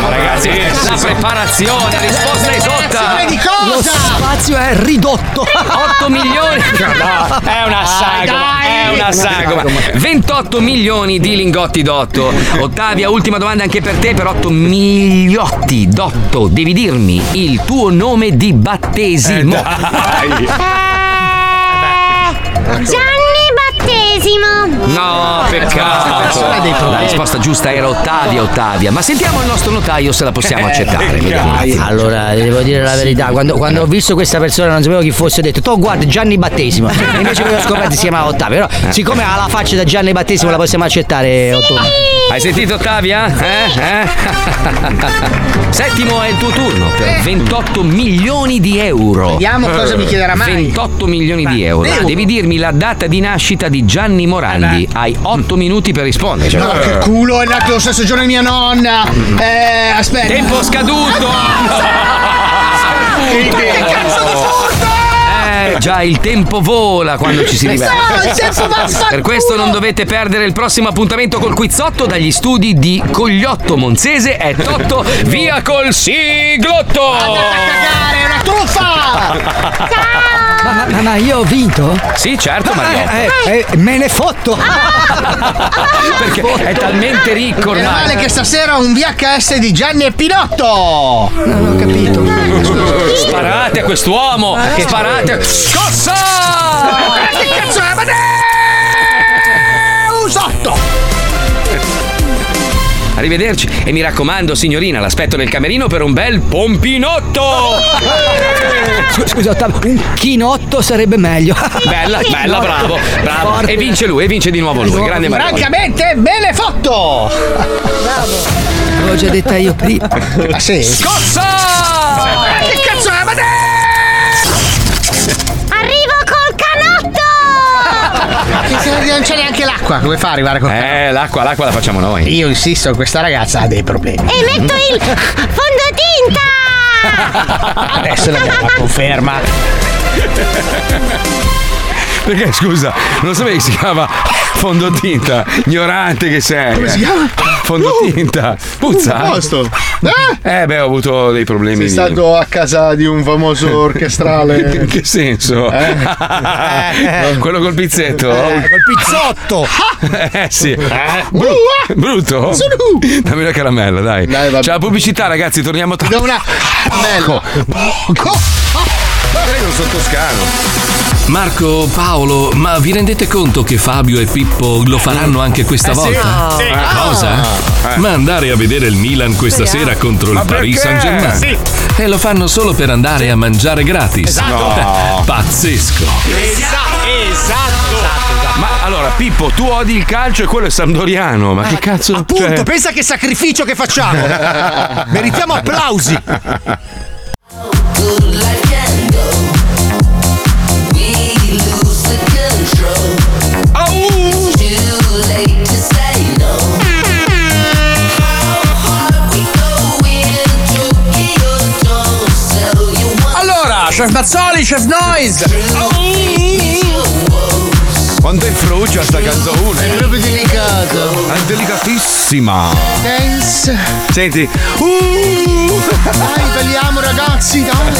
ma ragazzi, la preparazione, risposta esotta. di Lo cosa? spazio è ridotto. 8 milioni. No, è una sagoma, è una sagoma. 28 milioni di lingotti d'otto. Ottavia, ultima domanda anche per te per 8 miliotti d'otto. Devi dirmi il tuo nome di battesimo. Gianni Battesimo. No, peccato. La risposta giusta era Ottavia, Ottavia. Ma sentiamo il nostro notaio se la possiamo accettare. vediamo un attimo. Allora, devo dire la verità, quando, quando ho visto questa persona non sapevo chi fosse, ho detto, tu guarda Gianni Battesimo. E invece avevo scoperto che si chiamava Ottavio. Però, siccome ha la faccia da Gianni Battesimo, la possiamo accettare, Ottone. Hai sentito Ottavia? Eh? Eh? Settimo è il tuo turno per 28 milioni di euro. Vediamo cosa mi chiederà mai. 28 milioni di euro. euro. Devi dirmi la data di nascita di Gianni Morandi. Hai 8 minuti per rispondere. Cioè- No, che culo, è nato lo stesso giorno di mia nonna. Eh, aspetta. Tempo scaduto! Che cazzo di furto! Eh, già il tempo vola quando ci si diverte. Vaffanculo! Per questo non dovete perdere il prossimo appuntamento col quizzotto dagli studi di Cogliotto Monzese è Totto via col siglotto! Cagare, è una truffa! Ma, ma- ma- ma io ho vinto? Sì, certo, Mariotto. Eh, eh, eh, me ne fotto. Perché è talmente ricco Meno male ormai. che stasera ho un VHS di Gianni e Pinotto! Non ho capito. Sparate a quest'uomo! Sparate! Scossa! Che cazzo è? Ma Usotto! Arrivederci e mi raccomando, signorina, l'aspetto nel camerino per un bel pompinotto! Scu- Scusa, Ottavio, un chinotto sarebbe meglio. Bella, bella, bravo, bravo. Forte. E vince lui, e vince di nuovo lui. Grande Mariotto. Francamente, me ne fotto! L'avevo già detta io prima. Ah sì? Scossa! Non c'è neanche l'acqua, come fa a arrivare con Eh, l'acqua, l'acqua la facciamo noi. Io insisto, questa ragazza ha dei problemi. E metto il fondotinta! Adesso l'abbiamo la conferma. Perché scusa, non sapevi che si chiama fondotinta? Ignorante che sei. Come si chiama? Fondotinta. Puzza? A posto. Eh beh, ho avuto dei problemi. Sei stato a casa di un famoso orchestrale. In che senso? Quello col pizzetto? Eh, col pizzotto! Eh sì. Bru- brutto? Dammi una caramella, dai. C'è la pubblicità, ragazzi, torniamo tra. una Poco. Poco. Prego, sottoscano. Marco, Paolo, ma vi rendete conto che Fabio e Pippo lo faranno anche questa Eh sì. volta? Sì. Cosa? Ah. Ma andare a vedere il Milan questa sera contro il Paris? Saint Germain. Sì. E lo fanno solo per andare a mangiare gratis. Esatto. No. Pazzesco. Esatto. Ma allora, Pippo, tu odi il calcio e quello è Sampdoriano. Ma che cazzo? Appunto, cioè- pensa che sacrificio che facciamo! Meritiamo applausi! Chef Mazzoli, chef Noise. Quanto è frugia sta canzone? È proprio delicato. È delicatissima. Dance. Senti. Uh, Dai, balliamo ragazzi, dai.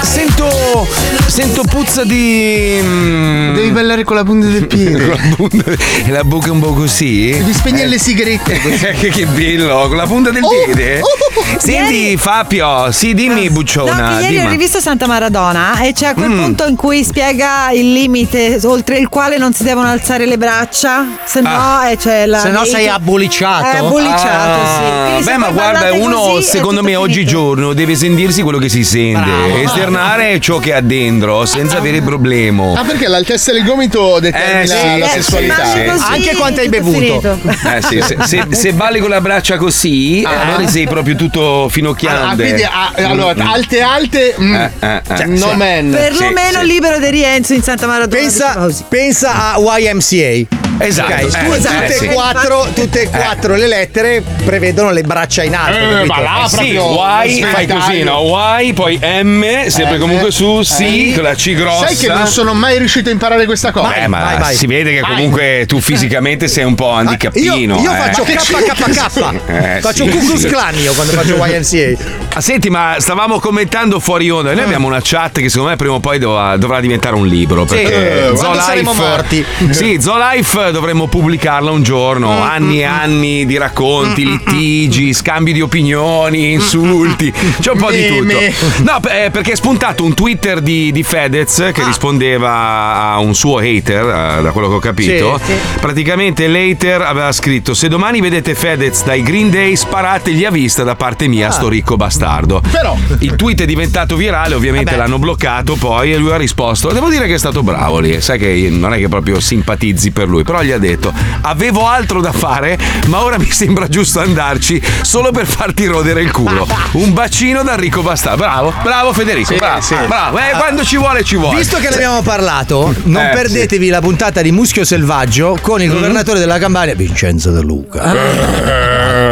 sento. Sento puzza di. mm, Devi ballare con la punta del piede. con la punta e la bocca un po' così. Devi spegnere le sigarette così. che, che bello, con la punta del Oh, piede. oh, oh, oh. Senti, Fabio, sì, dimmi, bucciona. No, ieri dimmi. ho rivisto Santa Maradona e c'è quel Mm. punto in cui spiega il limite oltre il quale non si devono alzare le braccia, se no Ah. eh, c'è la. Se no sei abboliciato. È abboliciato, sì. Ah, se beh, ma guarda, uno così, secondo me oggigiorno deve sentirsi quello che si sente, Bravo. esternare ciò che ha dentro senza avere problema. Ah, perché l'altezza del gomito determina Eh, sì, la eh, sessualità. sì, sì. Anche quanto hai bevuto. Eh sì, se, se- se balli con le braccia così, eh, allora sei proprio tutto finocchiante. Ah, quindi ah, allora, Mm, mm. alte alte, mm, Eh, eh, eh. cioè, no Sì. man. Perlomeno libero di Rienzo in Santa Maradona. Pensa, pensa a YMCA. Esatto, Ok, eh, tutte, eh, e sì. quattro, tutte e quattro le lettere prevedono le braccia in alto. Eh, ma là Eh sì, Y fai così, no? Y, poi M, sempre Eh, comunque su, C, eh. con la C grossa. Sai che non sono mai riuscito a imparare questa cosa. Eh, ma vai, vai. si vede che Vai. comunque tu fisicamente sei un po' Io, handicappino. io eh. faccio KKK. Eh, faccio sì, Ku Klux sì. Klan io quando faccio YMCA. Ah, senti, ma stavamo commentando fuori onda. Noi abbiamo una chat che secondo me prima o poi dovrà, dovrà diventare un libro. Perché eh, quando saremo morti. Sì, Dovremmo pubblicarla un giorno. Anni e anni di racconti, litigi, scambi di opinioni, insulti. C'è un po' di tutto. No, eh, perché è spuntato un Twitter di, di Fedez che rispondeva a un suo hater, da quello che ho capito. Sì, sì. Praticamente l'hater aveva scritto: Se domani vedete Fedez dai Green Day, sparategli a vista da parte mia, sto ricco bastardo. Però Il tweet è diventato virale, ovviamente Vabbè. l'hanno bloccato poi e lui ha risposto. Devo dire che è stato bravo lì, sai che non è che proprio simpatizzi per lui, però gli ha detto avevo altro da fare, ma ora mi sembra giusto andarci solo per farti rodere il culo. Un bacino da Enrico Bastardo. Bravo, bravo Federico, Sì, bravo. sì. bravo. Eh, quando ci vuole ci vuole. Visto che ne abbiamo parlato, non Eh, perdetevi la puntata di Muschio Selvaggio con il governatore della Campania, Vincenzo De Luca. Guardate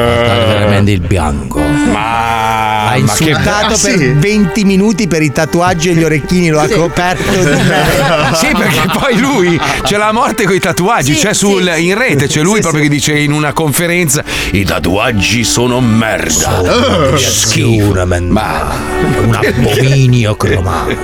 veramente il bianco. Ma, Ha ma che insultato Ah, per sì? 20 minuti per i tatuaggi e gli orecchini, lo ha coperto di. Sì, perché poi lui c'è la morte con i tatuaggi, Sì, c'è sul, sì, in rete, c'è lui sì, proprio sì. che dice in una conferenza: I tatuaggi sono merda. Oh, schifo. Una, Ma un abominio cromatico.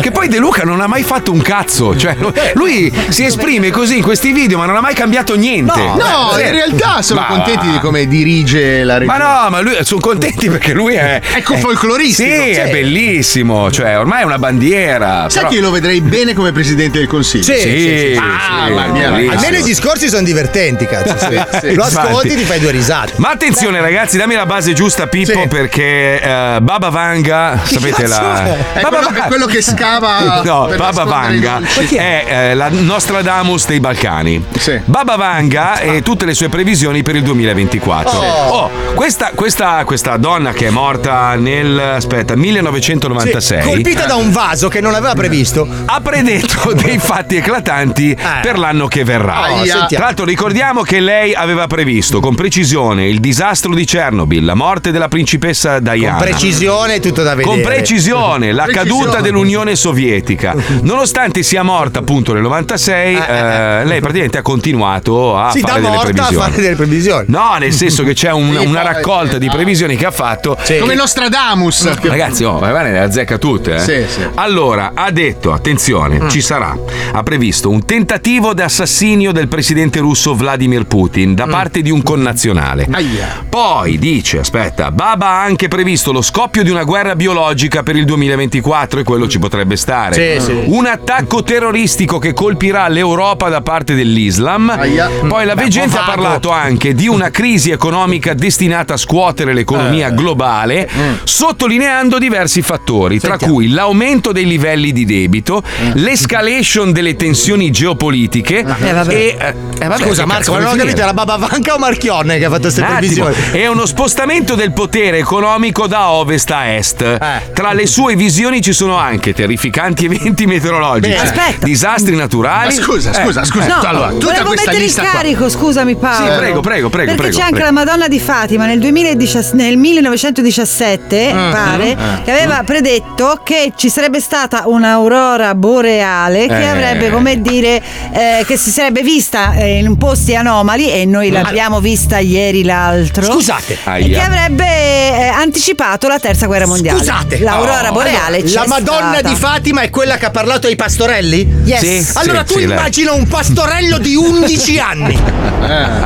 che poi De Luca non ha mai fatto un cazzo. Cioè, lui si esprime così in questi video, ma non ha mai cambiato niente. No, Sì. in realtà sono Ma contenti di come dirige la Ma regione. no, ma lui sono contenti perché lui è. Ecco, folcloristico. Sì, è bellissimo. Cioè, ormai è una bandiera. Sai però- che io lo vedrei bene come presidente del consiglio? Sì, Sì, sì, sì. Ah, sì. Almeno i discorsi sono divertenti, cazzo. sì. sì. Lo ascolti Infatti. e ti fai due risate. Ma attenzione ragazzi, dammi la base giusta Pippo Sì. perché eh, Baba Vanga, sapete la... È Baba quello, Vanga- è quello che scava. No, Baba Vanga è eh, la Nostradamus dei Balcani. Sì. Baba Vanga e tutte le sue previsioni per il 2024. Oh. Oh, questa, questa, questa donna che è morta nel aspetta, 1996. Colpita da un vaso che non aveva previsto. ha predetto dei fatti eclatanti per l'anno che verrà. Sentiamo. Tra l'altro ricordiamo che lei aveva previsto con precisione il disastro di Chernobyl, la morte della principessa Diana. Con precisione tutto da vedere. Con precisione, la Precisione. caduta dell'Unione Sovietica. Nonostante sia morta appunto nel 96, eh, lei praticamente ha continuato a Si fare da delle morta a previsioni. fare delle previsioni. No, nel senso che c'è un- Sì, una poi- raccolta di previsioni che ha fatto. Come Nostradamus. Ragazzi, oh, Ivane le azzecca tutte. Eh? Sì, sì. Allora, ha detto, attenzione, Mm. ci sarà. Ha previsto un tentativo d'assassinio del presidente russo Vladimir Putin Mm. da parte di un connazionale. Poi dice, aspetta, Baba ha anche previsto lo scoppio di una guerra biologica per il 2024 e quello ci potrebbe stare. Sì, sì. Un attacco terroristico che colpirà l'Europa da parte dell'Islam. Poi la veggente ha parlato anche di una crisi economica destinata a scuotere l'economia Eh. globale, sottolineando diversi fattori, tra Sentiamo. cui l'aumento dei livelli di debito, l'escalation delle tensioni geopolitiche Eh, vabbè. e eh, eh, vabbè, Scusa Marco, ma non ho capito, era Baba Vanca o Marchionne che ha fatto queste previsioni? È uno spostamento del potere economico da ovest a est. Eh. Tra le sue visioni ci sono anche terrificanti eventi meteorologici, Beh, disastri naturali. Ma scusa, scusa, Eh. scusa. No, allora, tutta volevo questa mettere in lista qua. carico, scusami Paolo. Sì, prego, prego, prego, Perché prego, c'è anche prego. la Madonna di Fatima nel, 2017 nel 1917, Mm, pare, mm, che aveva predetto che ci sarebbe stata un'aurora boreale che Eh. avrebbe, come dire, eh, che si sarebbe vista eh, in posti anomali e noi l'abbiamo vista ieri l'altro. Scusate. E che Aia. avrebbe eh, anticipato la terza guerra mondiale. Scusate. L'aurora Oh. boreale Allora, La Madonna stata. di Fatima è quella che ha parlato ai pastorelli? Yes. Sì, allora sì, tu sì, immagina un pastorello di 11 anni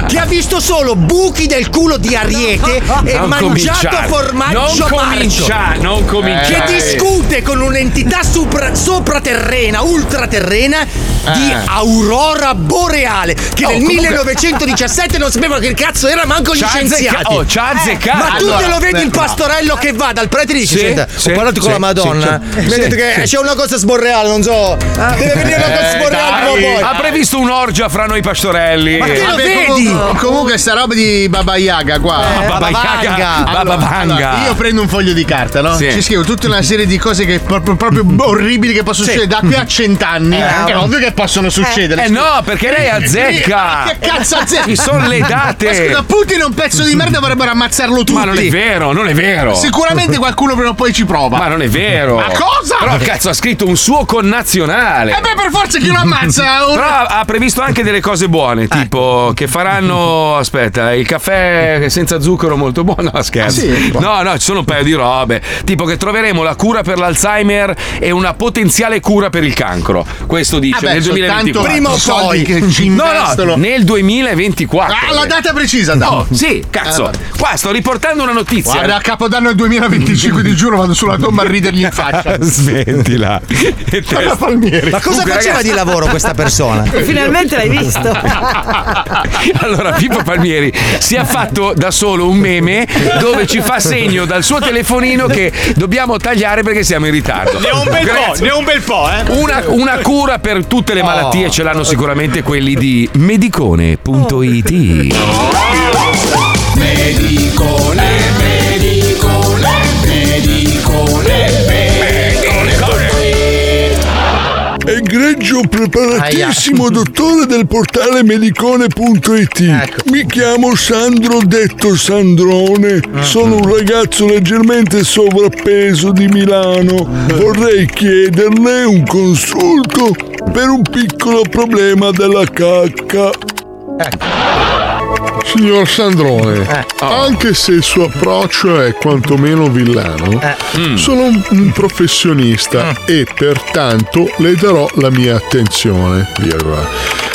che ha visto solo buchi del culo di ariete e Non mangiato formaggio Non marcio. cominciare, non cominciare. Che discute con un'entità supra- sopraterrena, ultraterrena di aurora boreale che Oh, nel comunque- 1917 non sapeva che cazzo era manco gli Ci ha scienziati. oh, ci ha azzeccato. Ma tu Allora, te lo vedi il pastorello che va dal prete e dice: Sì, Senta, sì, ho parlato con sì, la Madonna. sì, mi sì, ha detto che c'è una cosa sborreale, non so. Deve venire una cosa Eh, sborreale poi. Ha previsto un'orgia fra noi pastorelli. Ma che lo Vabbè, vedi? Comunque, comunque sta roba di Baba Yaga qua. Eh, Baba Yaga, Baba Vanga. io prendo un foglio di carta, no? Sì. Ci scrivo tutta una serie di cose che proprio, proprio orribili che possono Sì. succedere da qui a cent'anni. Eh, è ovvio che possono succedere. Eh no, perché lei azzecca. Che cazzo azzecca? Ci sono le date. Ma scusa, Putin è un pezzo di merda, vorrebbero ammazzarlo tutti. Ma non è vero, non è vero. Sicuramente qualcuno prima o poi ci prova. Ma non è vero. Ma cosa? Però cazzo ha scritto un suo connazionale. Eh beh, per forza chi lo ammazza? Un- Però ha previsto anche delle cose buone, Eh. tipo che faranno, aspetta, il caffè senza zucchero molto buono, no scherzo. Ah, sì? No, no, ci sono un paio di robe, tipo che troveremo la cura per l'Alzheimer e una potenziale cura per il cancro. Questo dice Vabbè, nel soltanto 2024. prima o soldi poi. che ci No, investono. no, nel 2024. Ah, la data precisa, dai. Oh, sì, cazzo. Eh, Qua sto riportando una notizia. Guarda, a Capodanno del 2025 di giuro vado sulla tomba a ridergli in faccia. Smettila. E te- Guarda Palmieri. Ma cosa Comunque, faceva ragazzi- di lavoro questa persona? Finalmente l'hai visto. Allora, Pippo Palmieri si è fatto da solo un meme dove ci fa segno dal suo telefonino che dobbiamo tagliare perché siamo in ritardo. Ne ho un bel po', Ragazzi, ne ho un bel po', eh. Una, una cura per tutte le malattie ce l'hanno sicuramente quelli di medicone.it. Medicone, medicone, medicone, Egregio preparatissimo dottore del portale medicone.it. Mi chiamo Sandro detto Sandrone. Sono un ragazzo leggermente sovrappeso di Milano. Vorrei chiederle un consulto per un piccolo problema della cacca. Signor Sandrone, anche se il suo approccio è quantomeno villano, sono un, un professionista e pertanto le darò la mia attenzione. virgola.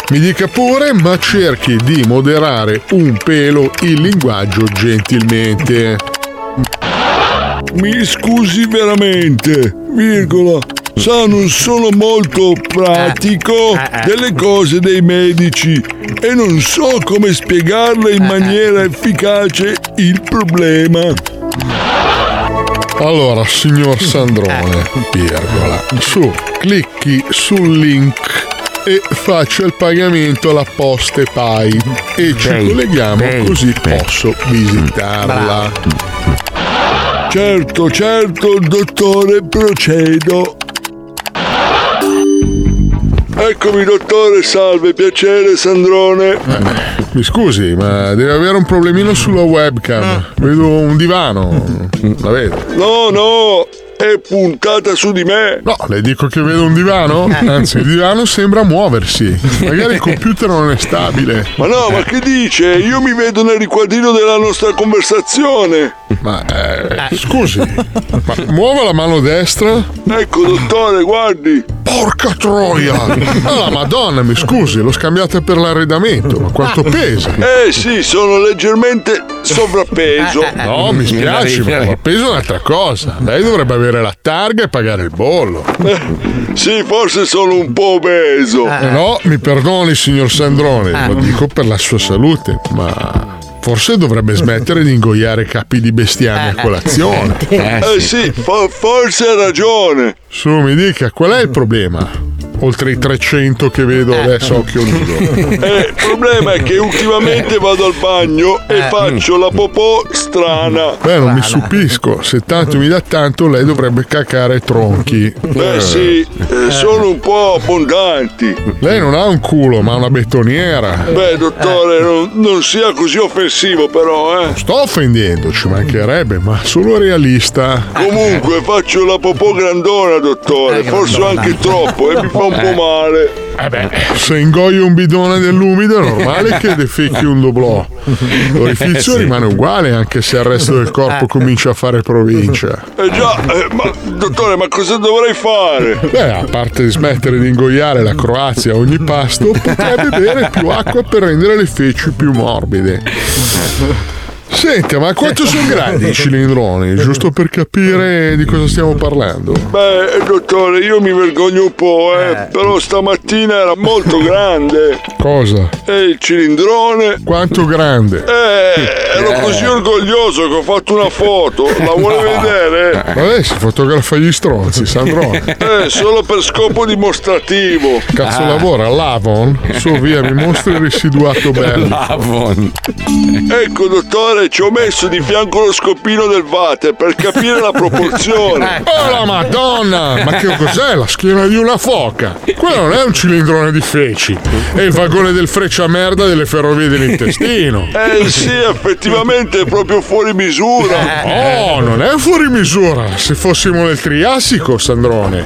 Mi dica pure, ma cerchi di moderare un pelo il linguaggio gentilmente. Mi scusi veramente, virgola. Sa, non sono molto pratico delle cose dei medici e non so come spiegarle in maniera efficace il problema. Allora, signor Sandrone, virgola, su, clicchi sul link e faccia il pagamento alla Poste Pai e ci colleghiamo così posso visitarla. Certo, certo, dottore, procedo. Eccomi dottore, salve, piacere Sandrone. Mi scusi, ma deve avere un problemino sulla webcam. Vedo un divano. La vedo? No, no, è puntata su di me. No, le dico che vedo un divano? Anzi, il divano sembra muoversi. Magari il computer non è stabile. Ma no, ma che dice? Io mi vedo nel riquadrino della nostra conversazione. Ma eh, scusi, ma muova la mano destra? Ecco, dottore, guardi. Porca troia! La madonna, mi scusi, l'ho scambiata per l'arredamento, ma quanto pesa? Eh sì, sono leggermente sovrappeso. No, mi spiace, ma peso è un'altra cosa. Lei dovrebbe avere la targa e pagare il bollo. sì, forse sono un po' obeso. Eh, no, mi perdoni, signor Sandrone, lo dico per la sua salute, ma forse dovrebbe smettere di ingoiare capi di bestiame a colazione. Eh sì, forse ha ragione. Su, mi dica, qual è il problema? Oltre i 300 che vedo adesso a occhio nudo. Eh, il problema è che ultimamente vado al bagno e faccio la popò strana. Beh, non mi stupisco. Se tanto mi dà tanto, lei dovrebbe cacare tronchi. Beh, sì, eh, sono un po' abbondanti. Lei non ha un culo, ma una betoniera. Beh, dottore, non, non sia così offensivo, però, eh. Sto offendendo, ci mancherebbe, ma sono realista. Comunque, faccio la popò grandona, dottore. Forse anche troppo e mi fa un po' male. Eh beh, se ingoio un bidone dell'umido è normale che defecchi un doblò. L'orifizio Eh, sì. rimane uguale anche se il resto del corpo comincia a fare provincia. Eh già, ma dottore, ma cosa dovrei fare? Beh, a parte di smettere di ingoiare la Croazia a ogni pasto, potrebbe bere più acqua per rendere le feci più morbide. Senta, ma quanto sono grandi i cilindroni? Giusto per capire di cosa stiamo parlando. Beh, dottore, io mi vergogno un po', eh, però stamattina era molto grande. Cosa? E il cilindrone. Quanto grande? Eh, ero così orgoglioso che ho fatto una foto. La vuole vedere? Ma lei si fotografa gli stronzi, Sandrone. Eh, solo per scopo dimostrativo. Cazzo Ah. lavora all'Avon? Su via, mi mostri il residuato bello. L'Avon. Ecco, dottore, ci ho messo di fianco lo scopino del vate per capire la proporzione. Oh la madonna! Ma che cos'è? La schiena di una foca? Quello non è un cilindrone di feci, è il vagone del freccia merda delle ferrovie dell'intestino. Eh sì, effettivamente è proprio fuori misura. Oh, non è fuori misura. Se fossimo nel Triassico, Sandrone.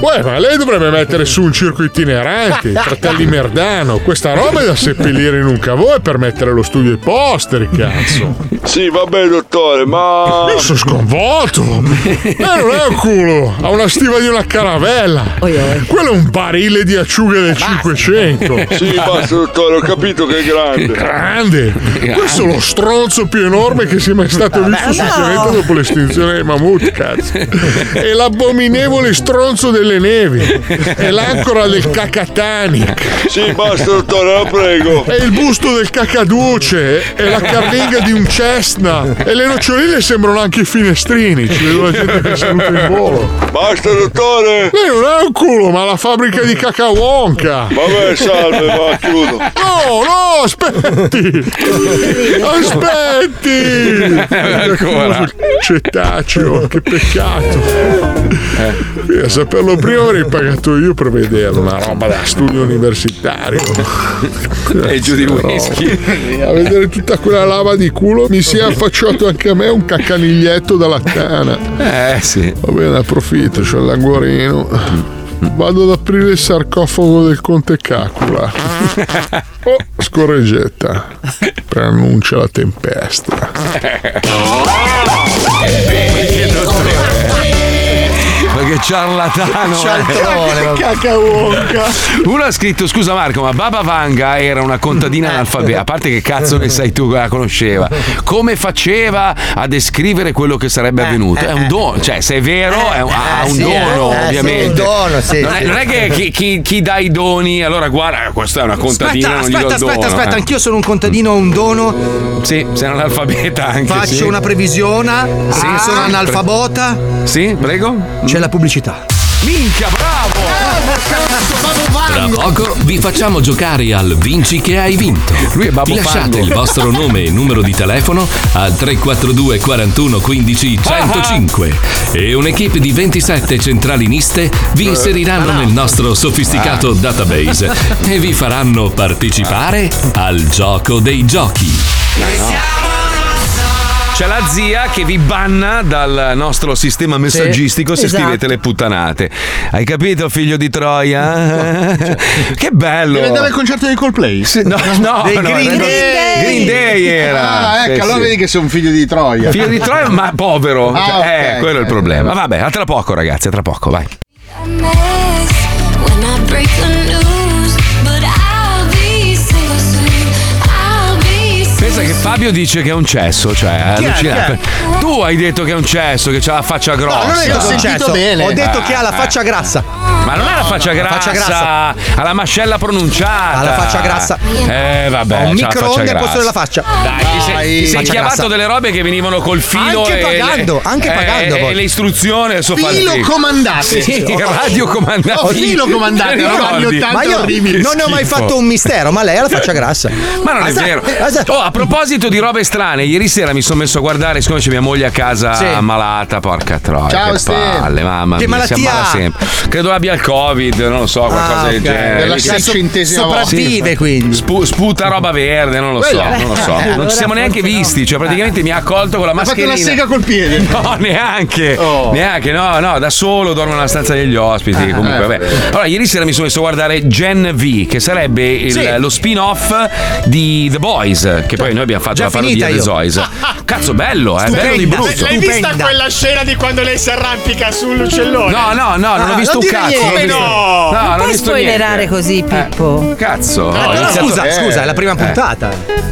Uè, ma lei dovrebbe mettere su un circo itinerante, fratelli Merdano. Questa roba è da seppellire in un cavò e per mettere allo studio i posteri, cazzo. Sì, vabbè, dottore, ma. Io sono sconvolto. Eh, non è un culo, ha una stiva di una caravella. Quello è un barile di acciughe del 500. Sì, basta, dottore, ho capito che è grande. Grande? Questo è lo stronzo più enorme che sia mai stato visto sul pianeta dopo l'estinzione dei mammut, cazzo. È l'abominevole stronzo delle nevi. È l'ancora del cacatanic. Sì, basta, dottore, la prego. È il busto del cacaduce. È la carlinga di un Cessna. E le noccioline sembrano anche i finestrini. Ci vedo la gente che saluta in volo. Basta, dottore. Lei non è un culo, ma la fabbrica di cacawonca. Vabbè, salve, va, chiudo. No, no, aspetti. Aspetti. Ancora. Cetaceo, che peccato. Eh, a saperlo prima avrei pagato io per vederlo, una roba da studio universitario. E giù di whisky. A vedere tutta quella lava di culo mi si è affacciato anche a me un caccaniglietto dalla tana. Eh sì. Va bene, approfitto, c'ho il languorino. Vado ad aprire il sarcofago del conte Cacula. Oh, scorreggetta. Preannuncia la tempesta. Ma che ciarlatano! Cialtrone, eh. vabbè. Cacawonca. Uno ha scritto: Scusa Marco, ma Baba Vanga era una contadina analfabeta. A parte che cazzo ne sai tu che la conosceva? Come faceva a descrivere quello che sarebbe avvenuto? È un dono, cioè, se è vero, è un, ha un dono, eh, sì, ovviamente. un dono, sì, non, è, non è che chi, chi- chi dà i doni, allora guarda, questa è una contadina. Aspetta, non gli do aspetta, aspetta, dono, aspetta, eh. anch'io sono un contadino, ho un dono. Sì, sei un analfabeta anche. Faccio sì. una previsione. Sì. Ah, sono analfabota. Sì, prego. C'è la pubblicità. Minchia, bravo! Tra poco vi facciamo giocare al Vinci che hai vinto. Lui è Babbo Lasciate Fango. il vostro nome e numero di telefono al 342 41 15 105 e un'equipe di 27 centraliniste vi inseriranno nel nostro sofisticato database e vi faranno partecipare al gioco dei giochi. C'è la zia che vi banna dal nostro sistema messaggistico se esatto. scrivete le puttanate. Hai capito, figlio di Troia? che bello! Deve andare al concerto dei Coldplay? Sì, no, no, Dei no, Green era- Day. Green Day era. Ah, Sì, ecco, allora sì. vedi che sei un figlio di Troia. Figlio di Troia, ma povero. Ah, Cioè, eh, quello è il problema. Vabbè, a tra poco, ragazzi, a tra poco, vai. Pensa che Fabio dice che è un cesso, cioè è Chi è? allucinante. Tu hai detto che è un cesso, che ha la faccia grossa. No, non ho detto che è un cesso, ho detto Eh, che ha la eh. faccia grassa. Ma non ha la faccia grassa, faccia grassa. ha la mascella pronunciata. Ha la faccia grassa. Eh, vabbè. Ho un c'ha la faccia microonde al grassa. posto della faccia. Dai, ti sei, ti sei Faccia chiavato grassa. delle robe che venivano col filo Anche e pagando, le, anche eh, pagando, E, poi. le istruzioni adesso Filo figo. comandate. Sì, radio comandate. Oh, filo comandate, Te li roba anni ricordi? 80 Ma io non ne ho mai schifo. fatto un mistero, ma lei ha la faccia grassa. Ma non è Ah, vero. ah, Oh, a proposito di robe strane, ieri sera mi sono messo a guardare, siccome c'è mia moglie a casa Sì. ammalata, porca troia. Ciao, che palle, mamma Che mia, malattia si ammala sempre. Credo abbia il Covid, non lo so, qualcosa Ah, del ok. genere. Per la volta. Sopravvive quindi. Spu- sputa roba verde, non lo so, Quella. non lo so. Eh, non ci siamo neanche visti, cioè praticamente mi ha accolto con la Ha fatto mascherina. una sega col piede. No, neanche. Oh. Neanche, no, no, da solo dormo nella stanza degli ospiti. comunque, eh, vabbè. Allora, ieri sera mi sono messo a guardare Gen V, che sarebbe il- Sì. lo spin-off di The Boys, che poi noi abbiamo fatto Già la parodia io. Boys. Cazzo, bello, eh, bello di brutto. L'hai vista Stupenda. quella scena di quando lei si arrampica sull'uccellone? No, no, no, non ho Ah, visto non un cazzo. non ho Come visto- no? No, non ho Puoi visto spoilerare niente. così, Pippo? Cazzo, ho No, iniziato- scusa, eh. scusa, è la prima puntata.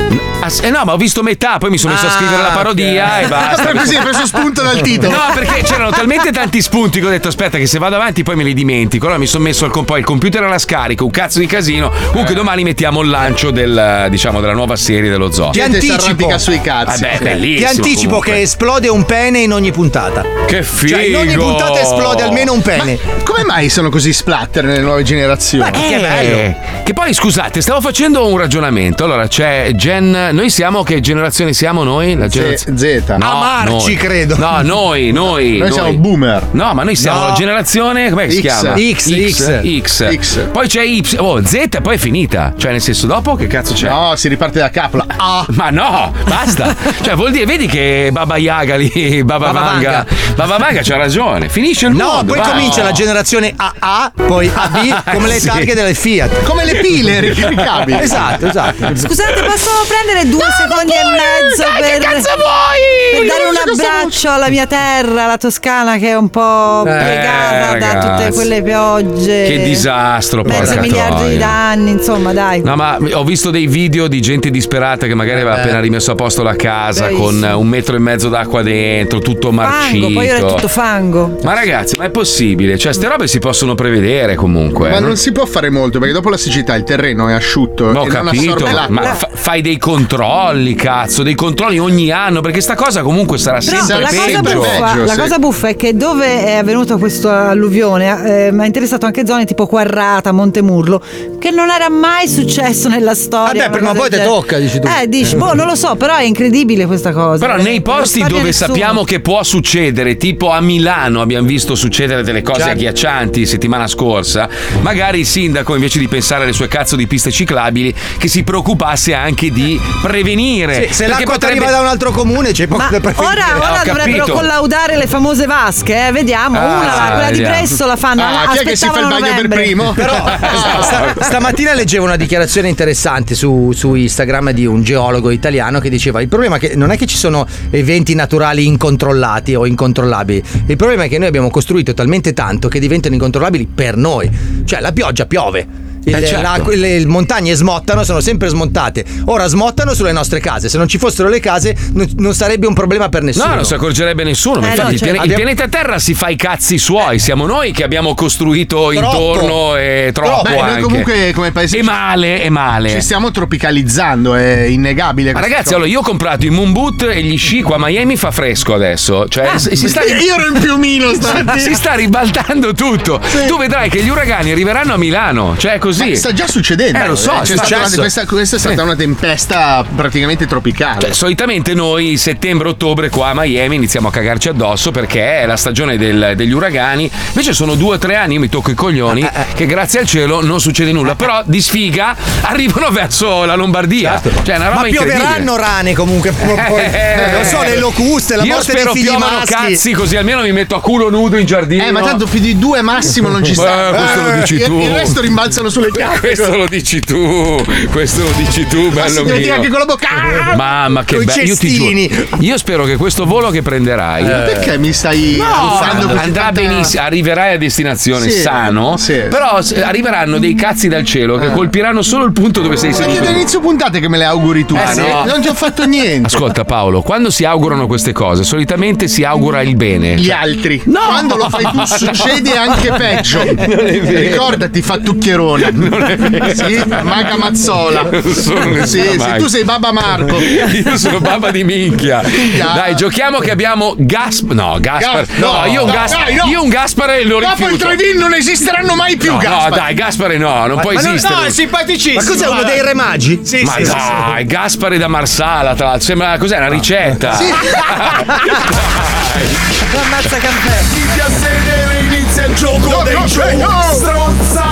Ah, sì, eh, no, ma ho visto metà, poi mi sono messo a Ah, scrivere la parodia ok. e basta. Così hai preso spunto dal titolo. No, perché c'erano talmente tanti spunti che ho detto aspetta che se vado avanti poi me li dimentico. Allora mi sono messo il, com- poi il computer alla scarica, un cazzo di casino. Comunque domani mettiamo il lancio del, diciamo, della nuova serie dello zoo. Ti anticipo. sui cazzi. Vabbè, Ti bellissimo. anticipo comunque. che esplode un pene in ogni puntata. Che figo. Cioè, in ogni puntata esplode almeno un pene. Come mai sono così splatter nelle nuove generazioni? Che bello. Che poi scusate, stavo facendo un ragionamento. Allora c'è Gen. Noi siamo che generazione siamo noi? La generazione. Z. No, Amarci, noi. credo. No, noi, noi. Noi siamo boomer. No, ma noi siamo No. la generazione. Come si chiama? X, X. X. X. Poi c'è Y. Oh, Z e poi è finita. Cioè, nel senso, dopo che cazzo c'è? No, si riparte da capo. La Ma no, basta. cioè, vuol dire, vedi che Baba Yaga lì, Baba, Baba Vanga. Vanga. Baba Vanga c'ha ragione. Finisce il No, mondo. poi va. comincia la generazione AA, poi AB, come le Sì. targhe delle Fiat. Come le pile ricaricabili. Esatto, esatto. Scusate, posso prendere due secondi e mezzo per, per dare un abbraccio alla mia terra, la Toscana, che è un po' piegata da Eh, ragazzi. tutte quelle piogge. Che disastro, Mezzo porca miliardo di danni, insomma, dai. No, ma ho visto dei video di gente disperata che magari aveva Eh. appena rimesso a posto la casa Bravissimo. con un metro e mezzo d'acqua dentro, tutto marcito. Fango, poi ora è tutto fango. Ma ragazzi, ma è possibile? Cioè, ste robe si possono prevedere comunque. Ma no? non si può fare molto perché dopo la siccità il terreno è asciutto No, ho e capito, ma fa- fai dei controlli, cazzo, dei controlli ogni anno, perché sta cosa comunque sarà Però sempre la cosa, peggio. buffa, la cosa buffa è che dove è avvenuta questa alluvione eh, mi ha interessato anche zone tipo Quarrata, Montemurlo, che non era mai successo nella storia. Vabbè, prima o poi cosa te del tocca, dici tu. Eh, dici, boh, non lo so, però è incredibile questa cosa. Però nei posti dove nessuno. sappiamo che può succedere, tipo a Milano abbiamo visto succedere delle cose Certo. agghiaccianti settimana scorsa, magari il sindaco invece di pensare alle sue cazzo di piste ciclabili, che si preoccupasse anche di prevenire. Sì, se l'acqua potrebbe- arriva da un altro comune c'è poco da preferire. ora, ora dovrebbero collaudare le famose vasche, eh? vediamo. Ah, Una, la- quella di vediamo. Bresso la fanno. Ah, chi è che si fa il bagno per novembre. primo? Però sta- stamattina leggevo una dichiarazione interessante su, su Instagram di un geologo italiano che diceva il problema è che non è che ci sono eventi naturali incontrollati o incontrollabili, il problema è che noi abbiamo costruito talmente tanto che diventano incontrollabili per noi. Cioè la pioggia piove. Il- Eh, certo. la- le, montagne smottano, sono sempre smontate. Ora smottano sulle nostre case. Se non ci fossero le case, non, non sarebbe un problema per nessuno. No, non si accorgerebbe nessuno. Eh, infatti, no, il, cioè, il abbiamo- pianeta Terra si fa i cazzi suoi. Siamo noi che abbiamo costruito Troppo. intorno e troppo. Beh, noi anche. comunque come paese E male, e male. ci stiamo tropicalizzando, è innegabile. Ma ragazzi, cosa. allora io ho comprato i moon boot e gli sci qua a Miami fa fresco adesso. Cioè, si, si sta, Ah, Io ero in piumino stamattina. si sta ribaltando tutto. Tu vedrai che gli uragani arriveranno a Milano. Cioè, è così. Così. Ma sta già succedendo. Eh, lo so, stata una- successo. questa, questa è stata Sì. una tempesta praticamente tropicale. Cioè, solitamente noi settembre-ottobre qua a Miami iniziamo a cagarci addosso perché è la stagione del- degli uragani. Invece sono due o tre anni, io mi tocco i coglioni, che grazie al cielo non succede nulla. Però di sfiga arrivano verso la Lombardia. Cioè, è una roba Ma pioveranno rane comunque. Eh, non so, le locuste, la Io morte dei figli maschi. cazzi così almeno mi metto a culo nudo in giardino. Eh, ma tanto più di due massimo non ci sta. Eh, questo lo dici il- tu. Il resto rimbalzano sulle gambe. Questo lo dici tu, questo lo dici tu, Ma bello dire mio. anche con la bocca. Mamma che bello, io ti giuro. Io spero che questo volo che prenderai Perché mi stai No, andrà tanta- benissimo, arriverai a destinazione Sì, sano, sì. però arriveranno dei cazzi dal cielo che colpiranno solo il punto dove sei Ma io seduto. da inizio puntate che me le auguri tu. Eh, sì. Non ti ho fatto niente. Ascolta Paolo, quando si augurano queste cose, solitamente si augura il bene. Gli Cioè- altri. No! Quando lo fai tu No. succede anche peggio. Ricordati, fattucchierone. Non è vero. Sì, Maga Mazzola. Sì, sì, tu sei Baba Marco. Io sono babba di minchia. Minchia. Dai, giochiamo che abbiamo Gasp. No, Gaspar. Gas- No, no. io un No, Gaspar. dai, no. Io un Gaspare lo Dopo il rifiuto. 3D non esisteranno mai più, No, no, Gaspare. dai, Gaspare no, non può Ma esistere. no, è simpaticissimo. Ma cos'è uno dei re magi? Sì, Ma dai, Gaspare da Marsala, tra l'altro. Sembra cos'è? Una ricetta. Sì. Ammazza caffè. Mettiti a sedere, inizia il gioco No, dei no, giochi. no. Stronzate.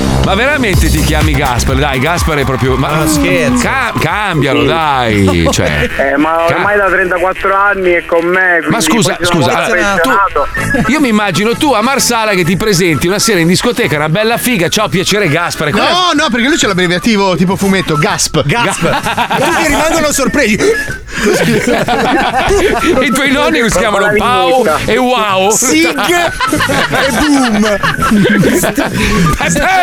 Ma veramente ti chiami Gaspare? Dai, Gaspare è proprio. Ma scherzo. Ca- cambialo, dai. Cioè. Eh, ma Ca- ormai da 34 anni è con me. Ma scusa, scusa, allora, affezionato. Io mi immagino tu a Marsala che ti presenti una sera in discoteca, una bella figa, ciao piacere Gaspare. Qual è- No, no, perché lui c'è l'abbreviativo tipo fumetto, Gasp. Gasp. Tutti rimangono sorpresi. I tuoi nonni si chiamano Pau e Wow. Sig e boom.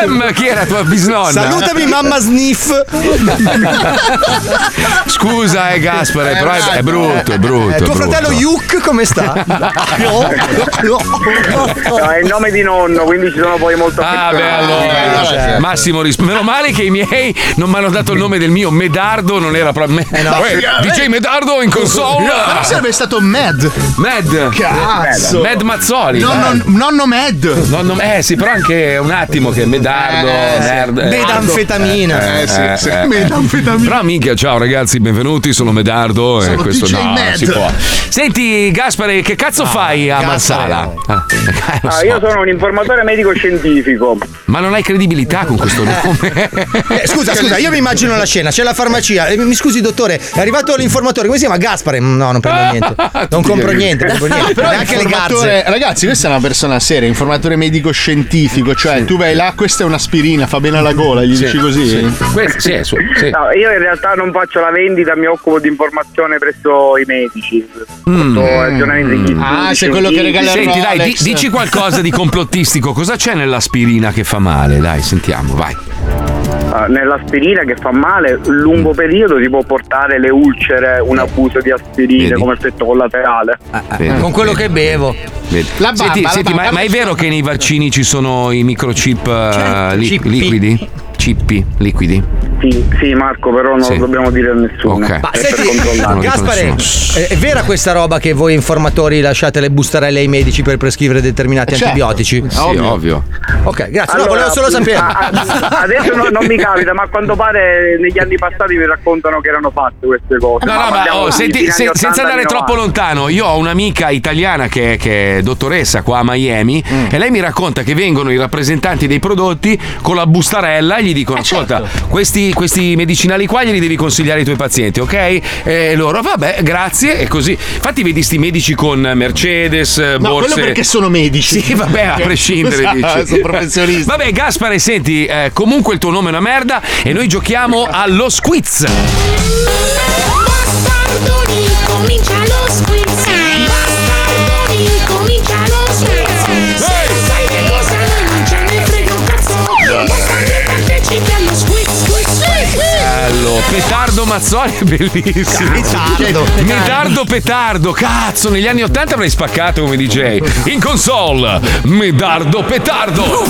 Ehm, chi era tua bisnonna? Salutami mamma Sniff. Scusa, eh, Gaspare, però è, è brutto, è brutto. Eh, tuo brutto. fratello Yuk come sta? No, è il nome di nonno, quindi ci sono poi molto Ah, beh, allora. Massimo rispetto. Meno male che i miei non mi hanno dato il nome del mio Medardo, non era proprio. Me- no. Uè, DJ Medardo in console. Però sarebbe stato Mad. Mad. Cazzo. Mad Mazzoli. Nonno, nonno Mad. Nonno- eh sì, però anche un attimo che Medardo, Eh, sì. nerd. eh, Medanfetamina. Eh, sì, sì, metanfetamina. Però minchia, ciao ragazzi, benvenuti, sono Medardo e Sono questo DJ no, Med. si può. Senti, Gaspare, che cazzo fai a Marsala? Ah, eh, Ah, so. io sono un informatore medico scientifico. Ma non hai credibilità con questo nome. Eh, scusa, scusa, io mi immagino la scena, c'è la farmacia. eh, Mi scusi, dottore, è arrivato l'informatore, come si chiama? Gaspare? No, non prendo niente. Non compro niente, non compro niente. Però Neanche le gazze. Ragazzi, questa è una persona seria, informatore medico scientifico, cioè tu vai là, questa è un'aspirina, fa bene alla gola, gli dici così? Questo, sì, su- sì. No, io in realtà non faccio la vendita, mi occupo di informazione presso i medici. Mm. Aggiornamenti Ah, sei quello che regala Senti, dai, di- dici qualcosa di complottistico. Cosa c'è nell'aspirina che fa male? Dai, sentiamo, vai. Ah, nell'aspirina che fa male, lungo periodo ti può portare le ulcere, un abuso di aspirina Vedi? come effetto collaterale. Vedi? Con quello che bevo. Vedi. La bamba, senti, la senti, ma, ma è vero che nei vaccini ci sono i microchip eh, Certo. Liquidi? Cippi liquidi? Sì, sì, Marco, però non Sì. lo dobbiamo dire a nessuno. Ok. Ma senti, Gaspare, è vera questa roba che voi informatori lasciate le bustarelle ai medici per prescrivere determinati Certo. antibiotici? Sì, ovvio. Ok, grazie. no, Allora, volevo solo sapere. a- a- adesso non, non mi capita, ma a quanto pare negli anni passati mi raccontano che erano fatte queste cose. No, no, ma oh, senti, se- senza 80, andare troppo 90. lontano, io ho un'amica italiana che, che è dottoressa qua a Miami Mm. e lei mi racconta che vengono i rappresentanti dei prodotti con la bustarella e gli dicono: Ascolta, questi, questi medicinali qua glieli devi consigliare ai tuoi pazienti, ok? E loro, vabbè, grazie. E così. Infatti, vedi sti medici con Mercedes, No, borse. quello perché sono medici. Sì, vabbè, a prescindere, Esatto, dici. sono professionisti. Vabbè, Gaspare, senti, eh, comunque il tuo nome è una merda e noi giochiamo allo squiz. Bastardoni, comincia lo squiz. Petardo Mazzoli è bellissimo. Petardo. Medardo Petardo. Cazzo, negli anni 80 avrei spaccato come DJ. In console, Medardo Petardo.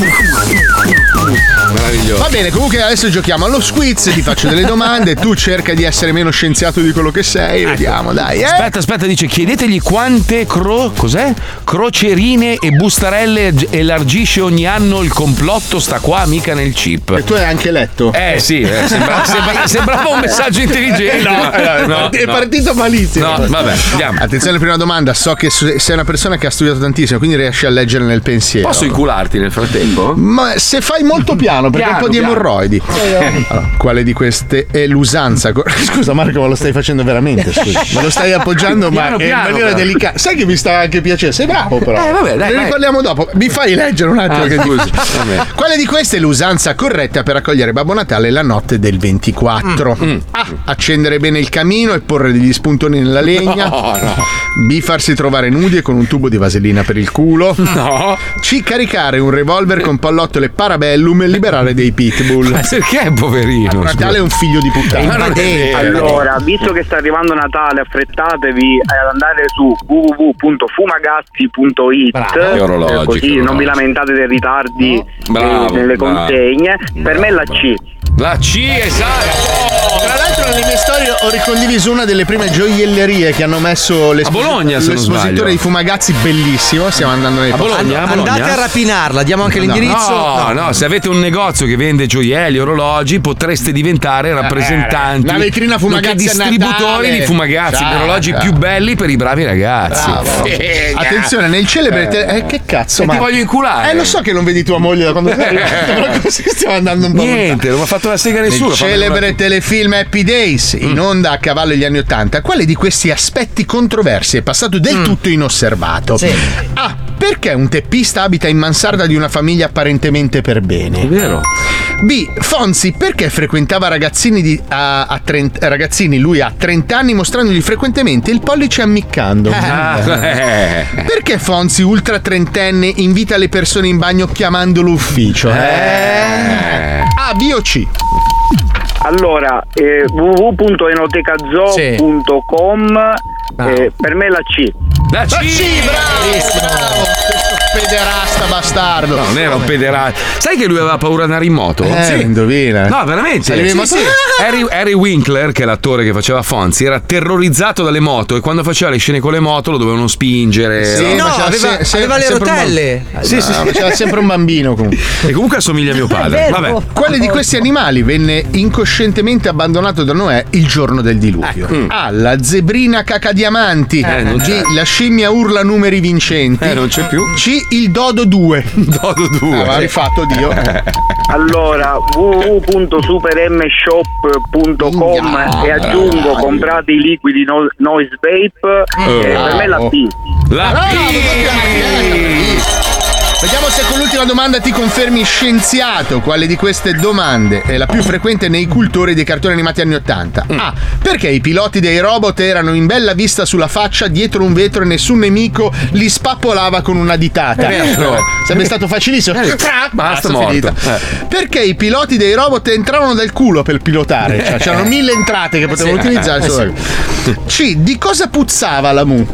Meraviglioso. Va bene, comunque adesso giochiamo allo squiz, ti faccio delle domande, tu cerca di essere meno scienziato di quello che sei, vediamo, dai. Eh? Aspetta, aspetta, dice chiedetegli quante cro- cos'è? crocerine e bustarelle elargisce ogni anno il complotto sta qua, mica nel chip. E tu hai anche letto? Eh sì, eh, sembra- sembra- sembrava un messaggio intelligente. No, ma- no, no, è no. partito malissimo. No, vabbè, andiamo. Attenzione, prima domanda. So che sei una persona che ha studiato tantissimo, quindi riesci a leggere nel pensiero. Posso incularti nel frattempo? Ma se fai molto piano, perché Piano, un po' di piano. emorroidi. Allora, quale di queste è l'usanza? Scusa, Marco, ma lo stai facendo veramente? Scusa. Me lo stai appoggiando, ma Piano, in piano, maniera delicata. Sai che mi sta anche piacere? Sei bravo, però. Eh, vabbè, dai, Ne riparliamo dopo. Mi fai leggere un attimo Ah, che. Vabbè. Quale di queste è l'usanza corretta per accogliere Babbo Natale la notte del 24? Mm, A. Accendere bene il camino e porre degli spuntoni nella legna. No, no. B. Farsi trovare nudi e con un tubo di vasellina per il culo. No. C. Caricare un revolver con pallottole parabellum e liberare dei pitbull. Ma perché, poverino? Natale è un figlio di puttana. Ma non è vero. Allora, visto che sta arrivando Natale, affrettatevi ad andare su www.fumagazzi.it Bravo. Orologi, eh, così non vi lamentate dei ritardi eh, Bravo, nelle bravo. consegne. Per me è la C. La C, esatto. Tra l'altro nelle mie storie ho ricondiviso una delle prime gioiellerie che hanno messo l'esposi- A Bologna, se non l'espositore sbaglio. di Fumagazzi, bellissimo. Stiamo andando nei A. Bologna? A Bologna? Andate a rapinarla, diamo anche No, l'indirizzo. No, no, se avete un negozio che vende gioielli, orologi, potreste diventare rappresentanti. la vetrina Fumagazzi distributori Natale. di fumagazzi, gli orologi più belli per i bravi ragazzi. Figa. Attenzione, nel celebre. te- eh, che cazzo, ma. ti voglio inculare. Eh, lo so che non vedi tua moglie da quando sei arrivato, però così stiamo andando un po' Niente, non mi ha fatto la sega nessuno. Fammi celebre telefilm Happy Days, in onda a cavallo degli anni Ottanta, quale di questi aspetti controversi è passato del tutto inosservato? A. Perché un teppista abita in mansarda di una famiglia apparentemente per bene? È vero. B. Fonzi perché frequentava ragazzini, di- a, a 30 ragazzini lui ha 30 anni mostrandogli frequentemente il pollice ammiccando? Ah, eh. Perché Fonzi, ultra trentenne, invita le persone in bagno chiamandolo ufficio? Eh. A, B o C? Allora, eh, www.enotecazoo.com eh, per me la C. La C, La C, bravo! Questo pederasta bastardo. No, non era un pederasta. Sai che lui aveva paura di andare in moto? Eh, indovina. No, veramente. Salivi in moto? Harry, Harry Winkler, che è l'attore che faceva Fonzi, era terrorizzato dalle moto e quando faceva le scene con le moto lo dovevano spingere. Sì, no, faceva aveva- se- se- aveva le sempre un rotelle. bamb- Sì, sì, faceva sempre un bambino comunque. E comunque assomiglia a mio padre. Vabbè. Quale di questi animali venne incoscientemente abbandonato da Noè il giorno del diluvio? A. La zebrina cacadiamanti. Eh, non c'è. B. La scimmia urla numeri vincenti. Eh, non c'è più. C. Il dodo 2. Dodo 2. Aveva rifatto Dio. Allora, www.supermshop.com e aggiungo comprate i liquidi no- noise vape. eh, per me è la B. La Bravo, Vediamo se con l'ultima domanda ti confermi scienziato. Quale di queste domande è la più frequente nei cultori dei cartoni animati anni 80? A. Perché i piloti dei robot erano in bella vista sulla faccia dietro un vetro e nessun nemico li spappolava con una ditata? È vero. Sarebbe stato facilissimo. Eh, Crac, basta, morto. finita. Eh. Perché i piloti dei robot entravano dal culo per pilotare? Cioè, c'erano mille entrate che potevano Sì. utilizzare. Eh, solo- C. Di cosa puzzava la Mu?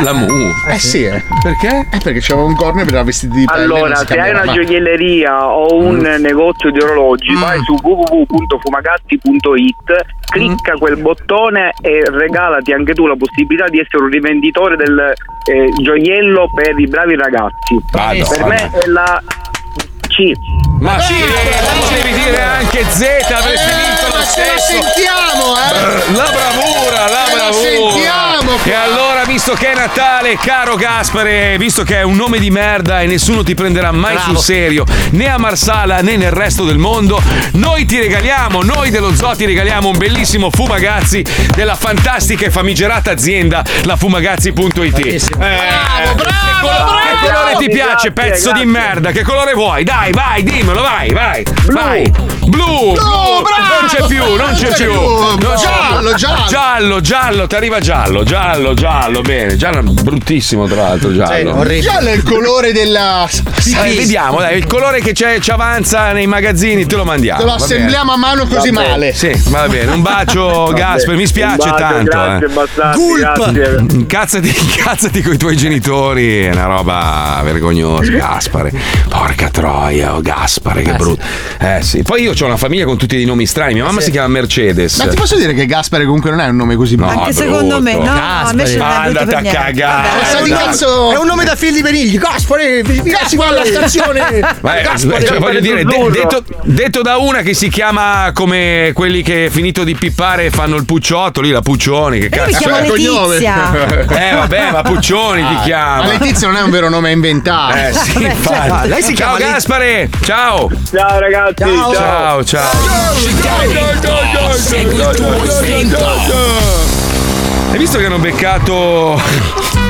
La Mu. Eh sì, eh. Perché? Eh, perché c'aveva un corno e vedeva vestiti di. Allora, se hai una mai. gioielleria o un negozio di orologi, vai su www.fumagazzi.it, clicca quel bottone e regalati anche tu la possibilità di essere un rivenditore del eh, gioiello per i bravi ragazzi. Madonna. Per me è la C. Ma sì, tu devi dire anche Z, avresti vinto ma ce la stesso. sentiamo, eh! La bravura, la Ce la bravura. sentiamo E allora, visto che è Natale, caro Gaspare, visto che è un nome di merda e nessuno ti prenderà mai Bravo. sul serio, né a Marsala né nel resto del mondo, noi ti regaliamo, noi dello Zoo ti regaliamo un bellissimo Fumagazzi della fantastica e famigerata azienda, la fumagazzi.it. Eh, Bravo, bravo, bravo. che colore ti piace, Grazie, pezzo di grazie. merda? Che colore vuoi? Dai, vai, dimmelo, vai, vai. Vai. Blu, blu, bravo. non c'è più, non c'è più. Non c'è Giallo, più. giallo. Giallo, giallo, ti arriva giallo, giallo, giallo, bene. Giallo bruttissimo, tra l'altro. Giallo. Giallo è il colore della. Eh, vediamo, dai, il colore che c'è, ci avanza nei magazzini, te lo mandiamo. Te lo assembliamo a mano così Va male. Sì, va bene. Un bacio, Gasper. Mi spiace bacio, tanto. grazie, eh. grazie. Incazzati, incazzati con i tuoi genitori. È una roba vergognosa. Gaspare. Porca troia, oh, Gaspare, che brutto. Eh sì. Poi io ho una famiglia con tutti dei nomi strani. Mia mamma si chiama Mercedes. Ma ti posso dire che Gaspare comunque non è un nome così brutto? Anche secondo me, no, a me ce l'ha brutto Andate per niente. cagare. Vabbè, dai. cazzo. È un nome da film di Benigli. Gaspare, vieni qua alla stazione. Beh, Gaspare, cioè, voglio dire, de- detto, detto da una che si chiama come quelli che finito di pippare fanno il pucciotto, lì la Puccioni, che mi cazzo chiamo è? Letizia. Eh vabbè, ma Puccioni ti chiama. Ma Letizia non è un vero nome inventato. Eh sì, infatti. Ah, lei si ciao chiama Liz- Gaspare, ciao. Ciao ragazzi, Ciao, ciao. ciao. Segui il tuo istinto. Hai visto che hanno beccato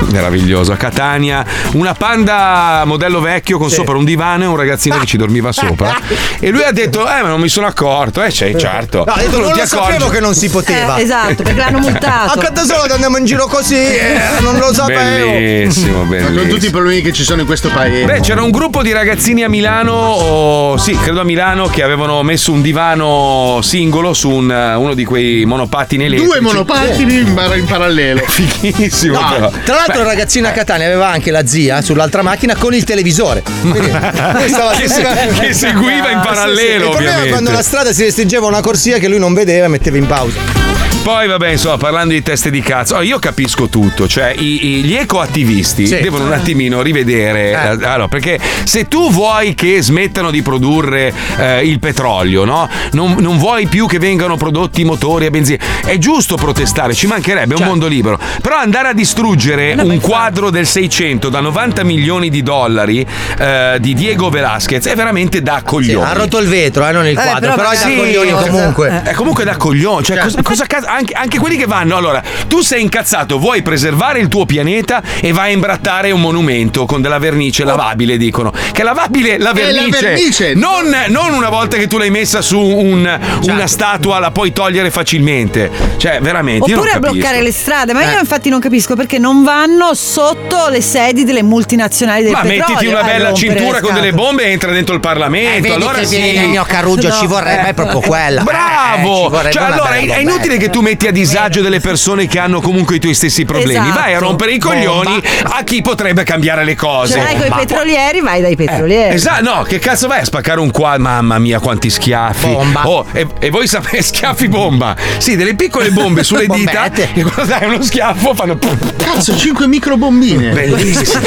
meraviglioso a Catania una panda modello vecchio con sopra un divano e un ragazzino che ci dormiva sopra e lui ha detto "Eh, ma non mi sono accorto". Eh, c'è, certo. No, ha detto, Tu non ti lo sapevo accorgi. che non si poteva. Eh, esatto, perché l'hanno multato. A Catasolo andiamo in giro così, eh, non lo sapevo. Bellissimo, Con bellissimo. tutti i problemi che ci sono in questo paese. Beh, c'era un gruppo di ragazzini a Milano, o- sì, credo a Milano, che avevano messo un divano singolo su un- uno di quei monopattini elettrici. Due monopattini in, in parallelo. Fighissimo, No, però. tra l'altro il ragazzino a Catania aveva anche la zia sull'altra macchina con il televisore. Quindi, stava Che se- che seguiva in Ah, sì, parallelo, sì. Il problema è quando la strada si restringeva una corsia che lui non vedeva e metteva in pausa. Poi, vabbè, insomma, parlando di teste di cazzo, oh, io capisco tutto. Cioè, i- i- gli ecoattivisti Sì. devono un attimino rivedere. eh, allora, perché se tu vuoi che smettano di produrre eh, il petrolio, no? Non, non vuoi più che vengano prodotti motori a benzina. È giusto protestare, ci mancherebbe, è un mondo libero. Però andare a distruggere un quadro del 600 da 90 milioni di dollari eh, di Diego Velasquez è veramente da coglioni. ha rotto il vetro, eh, non il quadro, però, è da Sì, coglioni comunque. È comunque da coglioni. Cioè, cosa, cosa cazzo- anche, anche quelli che vanno. Allora, tu sei incazzato, vuoi preservare il tuo pianeta e vai a imbrattare un monumento con della vernice lavabile, dicono. Che lavabile la È la vernice. vernice. Non, non una volta che tu l'hai messa su un- una statua, la puoi togliere facilmente. Cioè, veramente. Oppure a bloccare le strade, ma Eh. io infatti non capisco perché non vanno sotto le sedi delle multinazionali del Ma petrolio. mettiti una bella cintura con delle bombe e entra dentro il Parlamento. Eh, vedi allora che sì. viene il mio Carruggio, ci vorrebbe proprio quella. Eh, Bravo! ci vorrebbe cioè, allora è, inutile che tu metti a disagio delle persone che hanno comunque i tuoi stessi problemi. Esatto. Vai a rompere i coglioni a chi potrebbe cambiare le cose. Ce l'hai con i petrolieri, vai dai petrolieri. Esatto, no, che cazzo vai a spaccare un quadro? Mamma mia, quanti schiaffi. Bomba. Oh, e, e voi sapete, schiaffi bomba. Sì, delle piccole bombe sulle dita. Che quando dai uno schiaffo fanno. Cazzo, 5 microbombine. Bellissimo.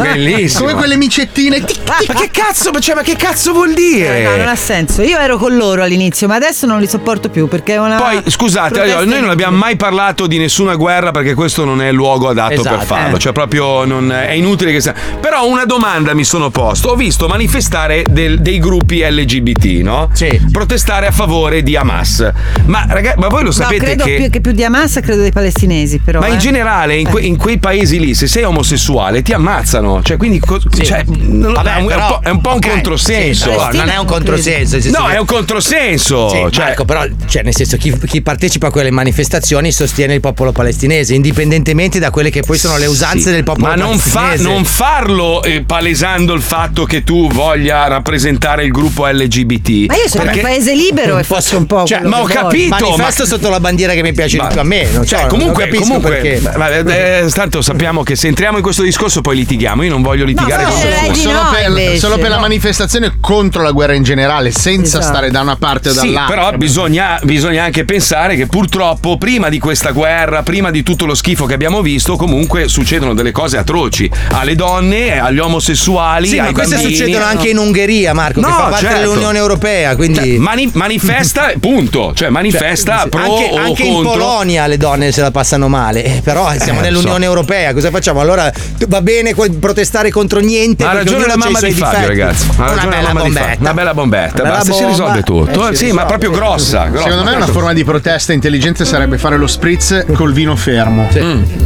Bellissimo. Come quelle micettine. Ma che cazzo, cioè, ma che cazzo vuol dire? Eh, no, non ha senso. Io ero con loro all'inizio, ma adesso non li sopporto più perché è una. Poi scusate, protesta allora, noi non abbiamo mai parlato di nessuna guerra perché questo non è il luogo adatto Esatto, per farlo. eh. Cioè, proprio non- è inutile che sia. Però una domanda mi sono posto. Ho visto manifestare del- dei gruppi LGBT, no? Sì. Protestare a favore di Hamas. Ma ragazzi, ma voi lo No, sapete credo che. più, che più di Hamas, credo dei palestinesi, però. Ma in eh. generale, in, que- in quei paesi lì, se sei omosessuale, ti ammazzano. Cioè, quindi. co- cioè, non lo- Vabbè, è, un, però- po', è un po' un controsenso. sì, però non è un controsenso. No, è un controsenso. Sì, cioè, Marco, però, cioè, nel senso, chi, chi partecipa a quelle manifestazioni sostiene il popolo palestinese, indipendentemente da quelle che poi sono le usanze Sì, del popolo ma non, fa- palestinese. non farlo eh, palesando il fatto che tu voglia rappresentare il gruppo LGBT. Ma io sono Perché- un paese libero e faccio un po'. Cioè, ma ho che voglio. capito, Manifesto ma- sotto la bandiera che mi piace di Ma- più a me. Non Cioè, so, comunque, non comunque perché. vabbè, eh, tanto sappiamo che se entriamo in questo discorso poi litighiamo. Io non voglio litigare no, con nessuno. di Solo, no, per, invece, solo per la no. manifestazione contro la guerra in generale, senza Esatto. stare da una parte o Sì, dall'altra. però bisogna, bisogna anche pensare che purtroppo prima di questa guerra, prima di tutto lo schifo che abbiamo visto, comunque succedono delle cose atroci alle donne, agli omosessuali, Sì, ma ai queste bambini. succedono anche in Ungheria, Marco, che No, fa parte certo. dell'Unione Europea. Quindi. Cioè, mani- manifesta, punto. Cioè, manifesta Sì, pro anche, o anche in. Polonia le donne se la passano male, eh, però siamo Eh, nell'Unione so. Europea, cosa facciamo? Allora va bene protestare contro niente. Ha ragione la mamma di Fabio, difetti. ragazzi. Ha Una ragione la bella mamma di Fabio. bombetta. Una bella bombetta. Una bella basta, si bomba. risolve tutto. Eh, si sì, ma risolve. proprio grossa. grossa. Secondo me è una forma di protesta risposta intelligente sarebbe fare lo spritz col vino fermo.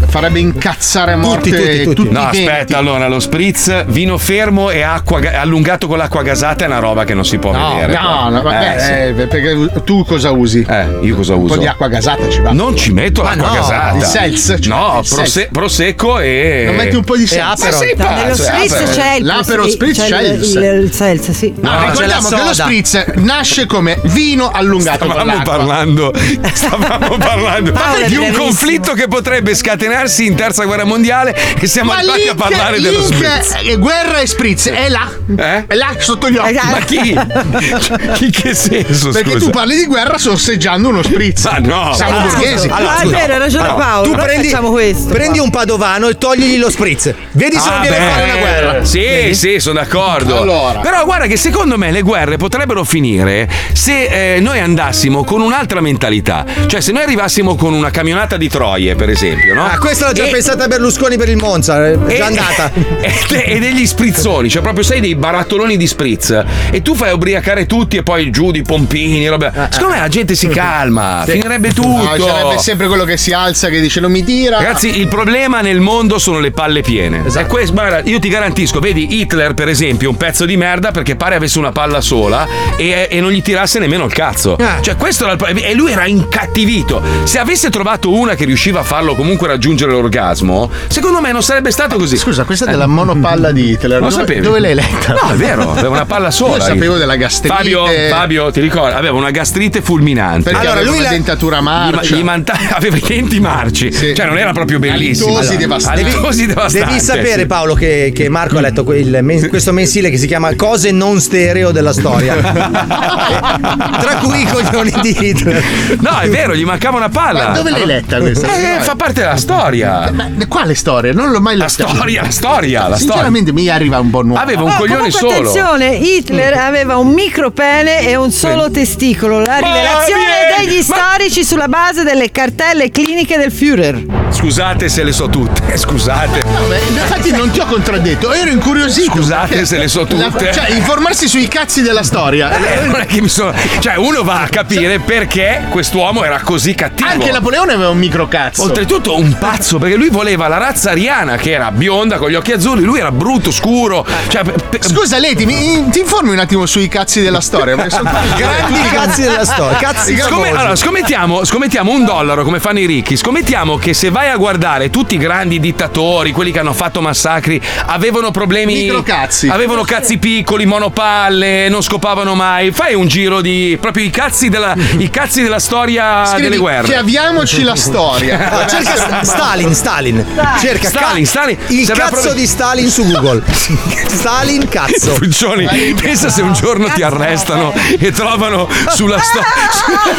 Farebbe incazzare a morte tutti, No, i denti. aspetta, allora lo spritz, vino fermo e acqua ga- allungato con l'acqua gasata è una roba che non si può No, vedere. no, no, vabbè, Eh, sì. eh, perché tu cosa usi? Eh, io cosa Un uso? po' di acqua gasata ci va. Non ci metto l'acqua no, gasata. il seltz, cioè, no, il prose- seltz. prosecco e. Non metti un po' di seltz? Ma sei No, nello pazzo, spritz c'è il L'Aperol sì, spritz c'è il seltz. sì. No, No, ricordiamo che lo spritz nasce come vino allungato con Stavamo parlando, stavamo parlando Paolo di un bravissimo. conflitto che potrebbe scatenarsi in terza guerra mondiale e siamo Ma arrivati a link- parlare dello spritz. eh, guerra e spritz è là. Eh? È là sotto gli occhi. Ma chi? In che senso? Perché scusa? tu parli di guerra sorseggiando uno spritz. Ma no. Siamo Ah, borghesi. Ah, è vero, hai ragione Paolo. tu allora prendi, facciamo questo. prendi un padovano e togligli lo spritz. Vedi se Ah, non viene a beh, fare una guerra. Sì, Vedi? sì, sono d'accordo. Allora. Però guarda che secondo me le guerre potrebbero finire se eh, noi andassimo con un'altra mentalità. Cioè, se noi arrivassimo con una camionata di troie, per esempio, no? Ah, questa l'ha già E- pensata Berlusconi per il Monza, è e- già andata. E, degli sprizzoni, cioè proprio sei dei barattoloni di spritz. E tu fai ubriacare tutti e poi giù di pompini, roba. Secondo me la gente si calma, Sì. finirebbe tutto. No, sarebbe sempre quello che si alza che dice non mi tira. Ragazzi, il problema nel mondo sono le palle piene. Esatto. E questo, guarda, io ti garantisco, vedi Hitler, per esempio, un pezzo di merda perché pare avesse una palla sola e, e non gli tirasse nemmeno il cazzo. Eh. Cioè, questo era il problema. E lui era incattivito. Se avesse trovato una che riusciva a farlo comunque raggiungere l'orgasmo, secondo me non sarebbe stato così. Scusa, questa è della monopalla di Hitler. Lo dove, sapevi? dove l'hai letta? No, è vero, aveva una palla sola. Io sapevo della gastrite. Fabio, Fabio, ti ricordi? Aveva una gastrite fulminante. Perché aveva una dentatura marcia. Gli, gli manta- aveva i denti marci. Cioè, non era proprio bellissimo. Halitosi devastanti. Halitosi devastanti, Devi sapere, sì. Paolo, che, che Marco ha letto quel questo mensile che si chiama Cose non stereo della storia. Tra cui i coglioni di Hitler. No, è vero, gli mancava una palla. Ma dove l'hai letta questa? Eh, fa parte della storia. Ma quale storia? Non l'ho mai letta. La storia, la storia, la Sinceramente mi arriva un po' nuovo. Aveva un Oh, coglione comunque, solo. attenzione, Hitler aveva un micropene e un solo testicolo. La rivelazione vieni, degli storici sulla base delle cartelle cliniche del Führer. Scusate se le so tutte, scusate. Vabbè, infatti non ti ho contraddetto, ero incuriosito. Scusate se le so la- tutte. cioè, informarsi sui cazzi della storia. Eh, non è che mi sono. Cioè, uno va a capire perché quest'uomo era così cattivo. Anche Napoleone aveva un microcazzo. Oltretutto un pazzo, perché lui voleva la razza ariana che era bionda con gli occhi azzurri, lui era brutto, scuro. Cioè, pe- pe- Scusa Leti, mi, ti informi un attimo sui cazzi della storia? Perché sono Grandi cazzi della storia. Cazzi gramosi. allora, scommettiamo, scommettiamo un dollaro come fanno i ricchi. Scommettiamo che se vai a guardare tutti i grandi dittatori, quelli che hanno fatto massacri, avevano problemi. Microcazzi. Avevano cazzi piccoli, monopalle, non scopavano mai. Fai un giro di proprio i cazzi della, i cazzi della storia Scrivi, delle guerre. Chiaviamoci la storia. Cerca St- Stalin, Stalin. Cerca Stalin, ca- Stalin. Il cazzo proprio- di Stalin su Google. Stalin cazzo. Puccioni, pensa se un giorno ti arrestano e trovano sulla storia.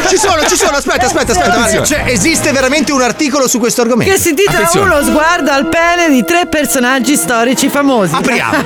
Ci sono, ci sono, aspetta, aspetta, aspetta. Cioè, esiste veramente un articolo su questo argomento. Che si intitola Attenzione. Uno sguardo al pene di tre personaggi storici famosi. Apriamo.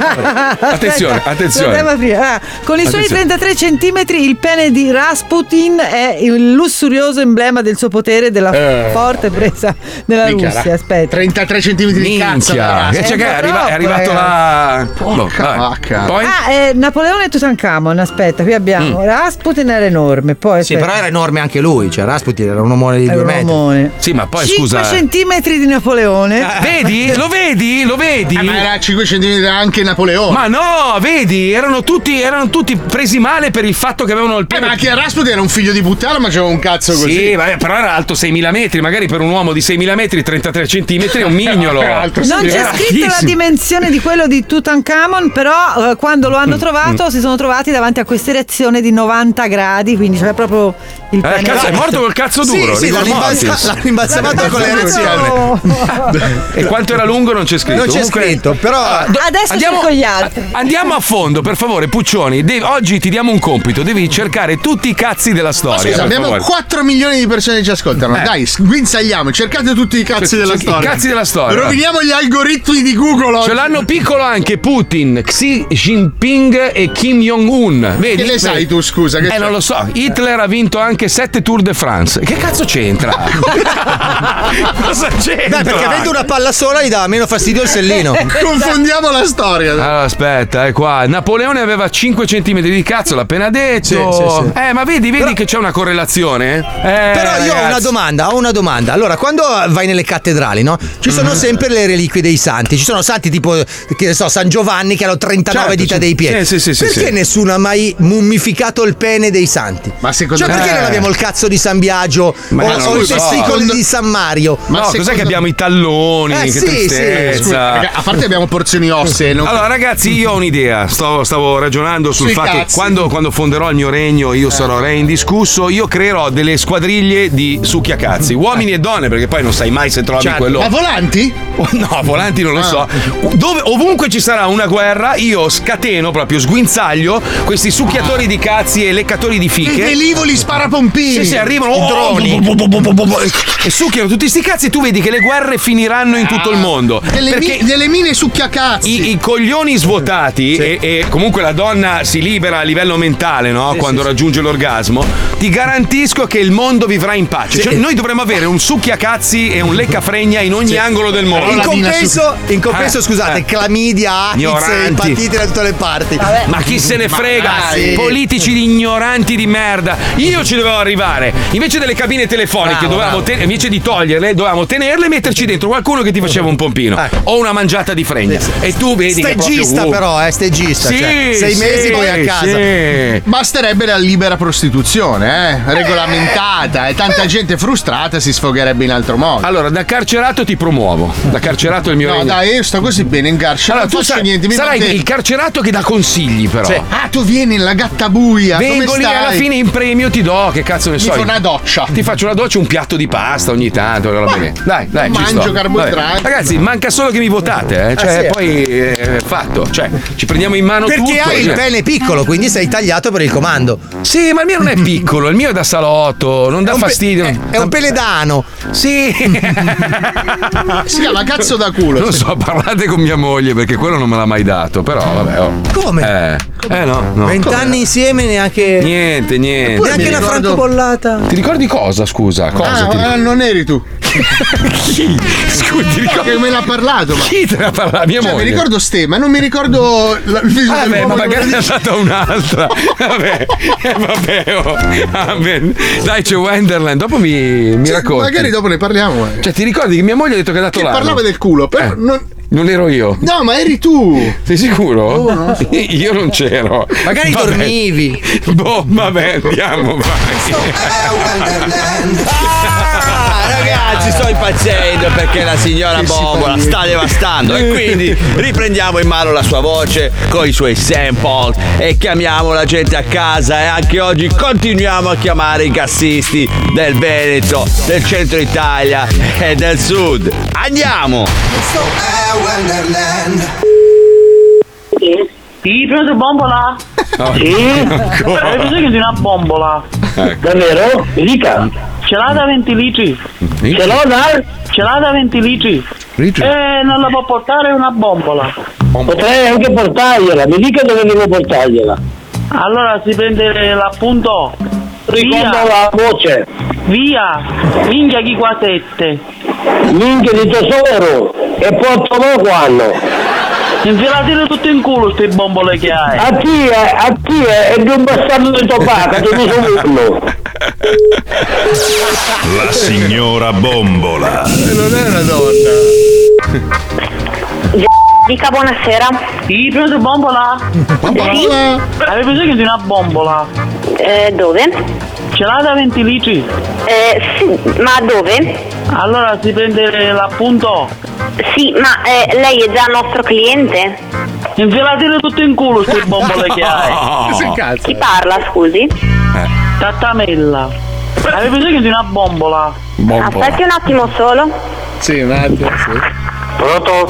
Attenzione, Aspetta, attenzione. aprire. Ah, con i suoi Attenzione. 33 centimetri il pene di Rasputin è il lussurioso emblema del suo potere e della Eh. forte presa della Minchia, Russia. Aspetta. 33 centimetri di cazzo. Minchia, ragazzi. che c'è che è, arriva- è troppo, arrivato la. Boh, vabbè. vacca. Poi? Ah, eh, Napoleone e Tutankhamon, aspetta, qui abbiamo Rasputin era enorme, poi Sì, però era enorme anche lui. Cioè, Rasputin era un omone di era due un metri. omone. Sì, ma poi 5 scusa. centimetri di Napoleone. Vedi? Lo vedi? Lo vedi? Eh, ma era a 5 centimetri anche Napoleone. Ma no, vedi, erano tutti, erano tutti presi male per il fatto che avevano il Eh, pene. ma anche Rasputin era un figlio di puttana, ma c'era un cazzo così. Sì, vabbè, però era alto 6.000 metri, magari per un uomo di 6.000 metri, 33 centimetri è un mignolo. Non c'è scritto la dimensione di quello di Tutankhamon, però eh, quando lo hanno trovato si sono trovati davanti a questa erezione di 90 gradi, quindi c'è proprio il Eh, cazzo, è morto col cazzo duro. Sì, sì, l'hanno imbalsamato con l'erezione. E quanto era lungo non c'è scritto. Non c'è Comunque- scritto, però. Adesso cerco gli altri. Andiamo a fondo, per favore, Puccioni. devi- oggi ti diamo un compito: devi cercare tutti i cazzi della storia. Scusa, per abbiamo favore. 4 milioni di persone che ci ascoltano. Eh. Dai, sguinzagliamo, cercate tutti i cazzi della i storia. cazzi della storia. Roviniamo gli algoritmi di Google. oggi. Ce l'hanno piccolo anche Putin, Xi Jinping e Kim Jong-un. Vedi? Che ne sai tu, scusa? Che Eh, c'è? non lo so. Hitler ha vinto anche 7 Tour de France. Che cazzo c'entra? cosa c'entra? Beh, perché avendo una palla sola gli dava meno fastidio il sellino. Confondiamo la storia. Allora, aspetta, è qua. Napoleone aveva 5 cm di cazzo, l'ha appena detto. Sì, sì, sì. Eh, ma vedi, vedi che c'è una correlazione? Eh, Però io ho ragazzi. una domanda, ho una domanda. Allora, quando vai nelle cattedrali, no? Ci sono Mhm. sempre le reliquie dei santi. Ci sono santi tipo, che ne so, San Giovanni che hanno 39 Certo, dita sì. dei piedi. Sì, sì, sì, perché sì. nessuno ha mai mummificato il pene dei santi? Ma secondo cioè, me- perché non Eh. abbiamo il cazzo di San Biagio Ma o, o i so. testicoli di San Mario? no, cos'è che abbiamo i talloni? Eh, che sì, sì. tristezza. Scusa, a parte abbiamo porzioni ossee. non- Allora, ragazzi, io ho un'idea. Stavo, stavo ragionando sul Sui fatto che cazzi. quando, quando fonderò il mio regno, io sarò re indiscusso. Io creerò delle squadriglie di succhiacazzi, uomini e donne, perché poi non sai mai se trovi Certo. quello. Ma volanti? No, volanti non lo Ah. so. Dove, ovunque ci sarà una guerra, io scateno proprio, sguinzaglio questi succhiatori di cazzi e leccatori di I fiche. velivoli sparapompini. Sì, sì, arrivano droni. oh, bo- e- e succhiano tutti sti cazzi e tu vedi che le guerre finiranno in tutto il mondo. Delle, perché mi- delle mine succhiacazzi. i, i coglioni svuotati e, e comunque la donna si libera a livello mentale no? quando raggiunge l'orgasmo, ti garantisco che il mondo vivrà in pace. Cioè, noi dovremmo avere un succhiacazzi e un leccafregna in ogni angolo del mondo. In compenso, in compenso Eh, scusate, eh. clamidia, AIDS, Ignoranti. epatite da tutte le parti. Ma chi se ne frega? dai. Politici di ignoranti di merda. Io ci dovevo arrivare. Invece delle cabine telefoniche, Bravo, dovevamo bravo. ten- invece di toglierle, dovevamo tenerle e metterci dentro qualcuno che ti faceva un pompino o una mangiata di fregna. E tu vedi che proprio, Stegista uh, però, eh, stegista. Sì, cioè, sei sì, mesi poi a casa. sì. Basterebbe la libera prostituzione, eh? Regolamentata e tanta gente frustrata si sfogherebbe in altro modo. Allora, da carcerato ti promuovo. Da carcerato il mio No, regno. dai, io sto così bene in carcere. Allora, non tu faccio sai- niente. Mi sarai mette- il carcerato che dà consigli, però. Sì. Ah, tu vieni nella gattabuia. Vengo come lì stai? alla fine in premio ti do, che cazzo ne Mi so. fai io. una doccia. Ti faccio una doccia, un piatto di pasta ogni tanto. quella roba lì. Dai, dai, ci Mangio sto. carboidrati. Vabbè. Ragazzi, manca solo che mi votate, eh. Cioè, Ah, sì. poi è fatto. Cioè, ci prendiamo in mano Perché tutto. hai il cioè. pene piccolo, quindi sei tagliato per il comando. Sì, ma il mio non è piccolo, il mio è da salotto, non dà È un pe- fastidio. è- è un peledano. Sì. Si chiama cazzo da culo. Non so, parlate con mia moglie perché quello non me l'ha mai dato, però vabbè. oh. Come? Eh, eh no, no. Vent'anni insieme neanche. Niente, niente. Neanche mi una ricordo- francobollata. Ti ricordi cosa, scusa? Cosa Ah, ti ricordi? ah, non eri tu. Chi? Scusi, ti ricordi? Che me l'ha parlato, ma. Chi te ne ha parlato? Mia Cioè, mi moglie. ricordo ste, ma non mi ricordo la- il viso Ah, del vabbè, ma magari dice. data un'altra. Vabbè, eh, vabbè. oh. Amen. Dai, c'è Wenderland. Dopo mi, mi Sì, racconti. Magari dopo ne parliamo. eh. Cioè, ti ricordi che mia moglie ha detto che ha dato Che l'anno? parlava del culo, però Eh. non. Non ero io. No, ma eri tu. Sei sicuro? Io non c'ero. Magari Vabbè. dormivi. Boh, vabbè, andiamo, vai. Ah, ragazzi, sto impazzendo perché la signora Bombola sta devastando e quindi riprendiamo in mano la sua voce con i suoi sample e chiamiamo la gente a casa e anche oggi continuiamo a chiamare i cassisti del Veneto, del centro Italia e del sud. Andiamo! Sì, pronto bombola? No, Sì? ancora. Hai bisogno di una bombola? Ecco. Davvero? Mi dica. Ce l'ha da 20 litri? Ce l'ho da? Ce l'ha da 20 litri? Litri? Eh, non la può portare una bombola. Potrei anche portargliela, mi dica dove devo portargliela. Allora si prende l'appunto. Ricordo Via. la voce. Via. Minchia chi qua sette. Minchia di tesoro e portano quando? Infilatele tutto in culo ste bombole che hai. A chi è? A chi è? È di un bastardo di tobacco, ti dico uno. La signora Bombola. Non è una donna. Dica buonasera. Sì, pronto bombola? Bombola. Hai bisogno di una bombola? Eh, dove? Ce l'ha da 20 litri? Eh, sì, ma dove? Allora si prende l'appunto. Sì, ma eh, lei è già nostro cliente? Infilatele tutto in culo ste bombole che hai. Chi parla, scusi? Tattamella. Hai bisogno di una bombola? Aspetti un attimo solo. Sì, un attimo, sì. Pronto?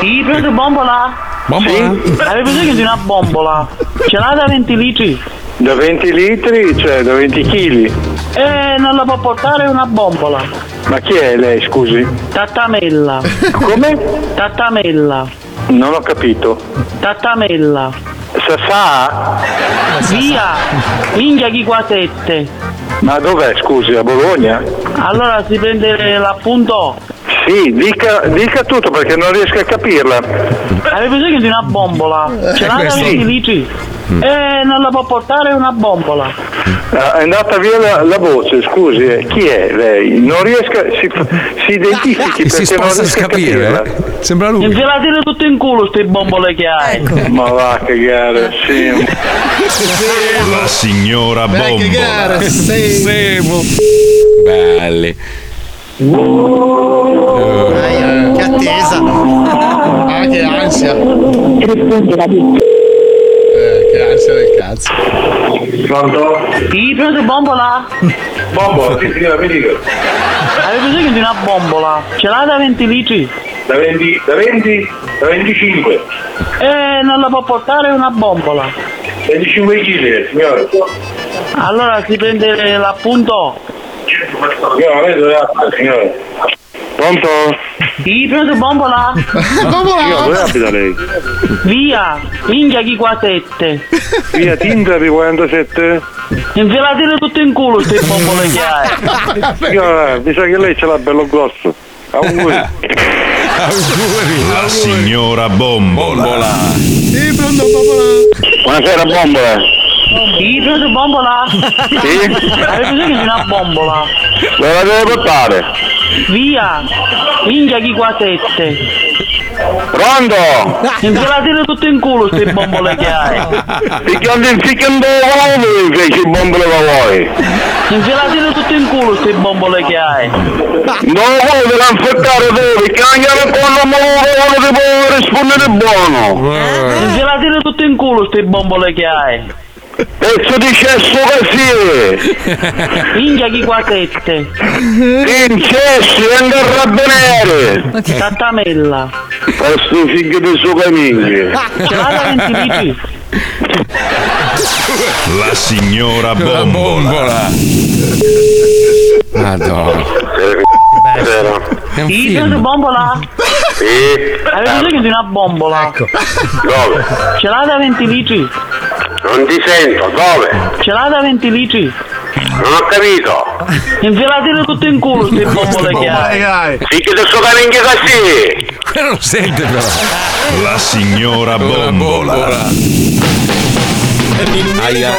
Sì, pronto bombola? Bombola? Hai bisogno di una bombola? Ce l'ha da 20 litri? Da 20 litri, cioè da 20 kg. Eh, non la può portare una bombola. Ma chi è lei, scusi? Tattamella. Come? Tattamella. Non ho capito. Tattamella. sa? Via, India chi qua sette. Ma dov'è, scusi, a Bologna? Allora si prende l'appunto. Sì, dica, dica tutto perché non riesco a capirla. Avete bisogno di una bombola? Ce l'ha da questo- 20 litri? E non la può portare una bombola. Ah, È andata via la, la voce, scusi, eh, chi è lei? Non riesco, si, si identifichi Si perché non a riesco a capire, eh? Sembra lui. Infilatele tutto in culo ste bombole che hai. Ma va a cagare, sì. La signora Bombola. Semo. Belli. Che attesa. Ah, che ansia. Eh, che ansia del cazzo. Pronto? Sì, prende bombola? Bombola, sì, signora, mi dica. Avete bisogno di una bombola? Ce l'ha da 20 litri? Da 20, da 20, da 25. E non la può portare una bombola. 25 kg, signore. Allora si prende l'appunto. Signora, lei dove abita, signore? Pronto? Sì, prende bombola? Signora, dove abita lei? Via, India chi qua sette. Via Tindari 47? Infilatele tutto in culo ste bombole che hai. Signora, mi sa che lei ce l'ha bello grosso. Auguri. La signora Bombola. Sì, pronto, bombola. Buonasera, bombola. Sì, prende bombola? Sì? Avete bisogno di una bombola? Dove la deve portare? Via, India chi qua sette. Pronto? Infilatele tutto in culo ste bombole che hai. Ficcando il ficcando uomo fece il bombole da voi. Infilatele tutto in culo ste bombole che hai. Non vuoi ranfottare dove? Cambiare quando me lo ti può rispondere buono. Infilatele tutto in culo ste bombole che hai. Pezzo di cesso così. India chi qua sette. Incessi, anche arrabbiare. Tattamella. Questo figlio di suo cammino. Ce l'ha da 20 litri? La signora Bombola. Madonna. È un Sì, film. bombola? Sì. Avete bisogno di una bombola? Dove? Ce l'ha da 20 litri? Non ti sento, dove? Ce l'ha da 20 litri? Non ho capito. Infilatele tutto in culo ste bombole che hai. Figlio di suo cammino così. Quello lo sente però. La signora Bombola. Aia.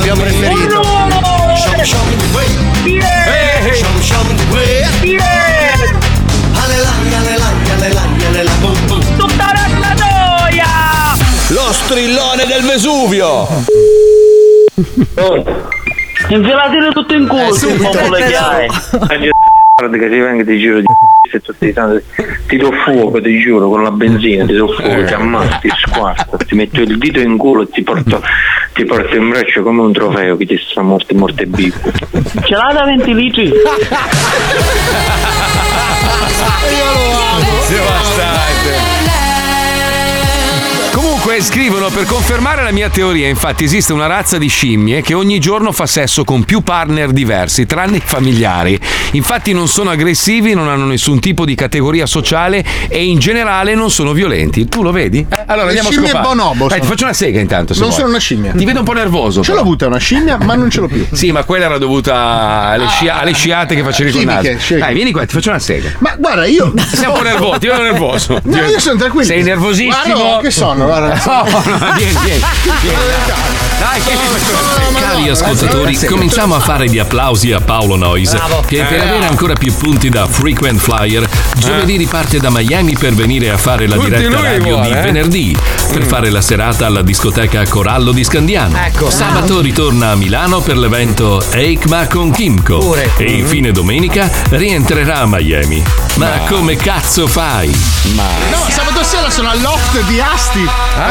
Mio preferito. Tutta strillone del Vesuvio! Infilatele tutto in culo ste bombole che hai. Guarda che ti vengo ti giro di se tu ti, ti do fuoco, ti giuro, con la benzina, ti do fuoco, ti ammazzo, ti squarto, ti metto il dito in culo e ti porto, ti porto in braccio come un trofeo che ti sta morte morte vivo. Ce l'ha da 20 litri? Devastante. Comunque scrivono per confermare la mia teoria, infatti esiste una razza di scimmie che ogni giorno fa sesso con più partner diversi, tranne i familiari. Infatti non sono aggressivi, non hanno nessun tipo di categoria sociale e in generale non sono violenti. Tu lo vedi? Eh, allora Le andiamo a scimmie scopare. bonobo Dai, ti faccio una sega intanto. se Non vuoi. sono una scimmia. Ti vedo un po' nervoso. Ce l'ho avuta una scimmia, ma non ce l'ho più. Sì, ma quella era dovuta alle, scia- alle sciate che facevi con il Chimiche, naso. chimiche. Dai, vieni qua, ti faccio una sega. Ma guarda, io. Sei un po' nervoso, ti vedo nervoso. No, io sono tranquillo. Sei nervosissimo. Guarda, che sono? Guarda. No, vieni, vieni. Dai, che Cari ascoltatori, cominciamo a fare gli applausi a Paolo Noyes, Bravo. che per Eh. avere ancora più punti da Frequent Flyer, giovedì riparte da Miami per venire a fare la Tutti diretta radio vuole, di eh. venerdì, per fare la serata alla discoteca Corallo di Scandiano. Ecco. Sabato ritorna a Milano per l'evento Eikma con Kimco. Pure. E infine domenica rientrerà a Miami. Ma come cazzo fai? No, sabato sera sono al loft di Asti.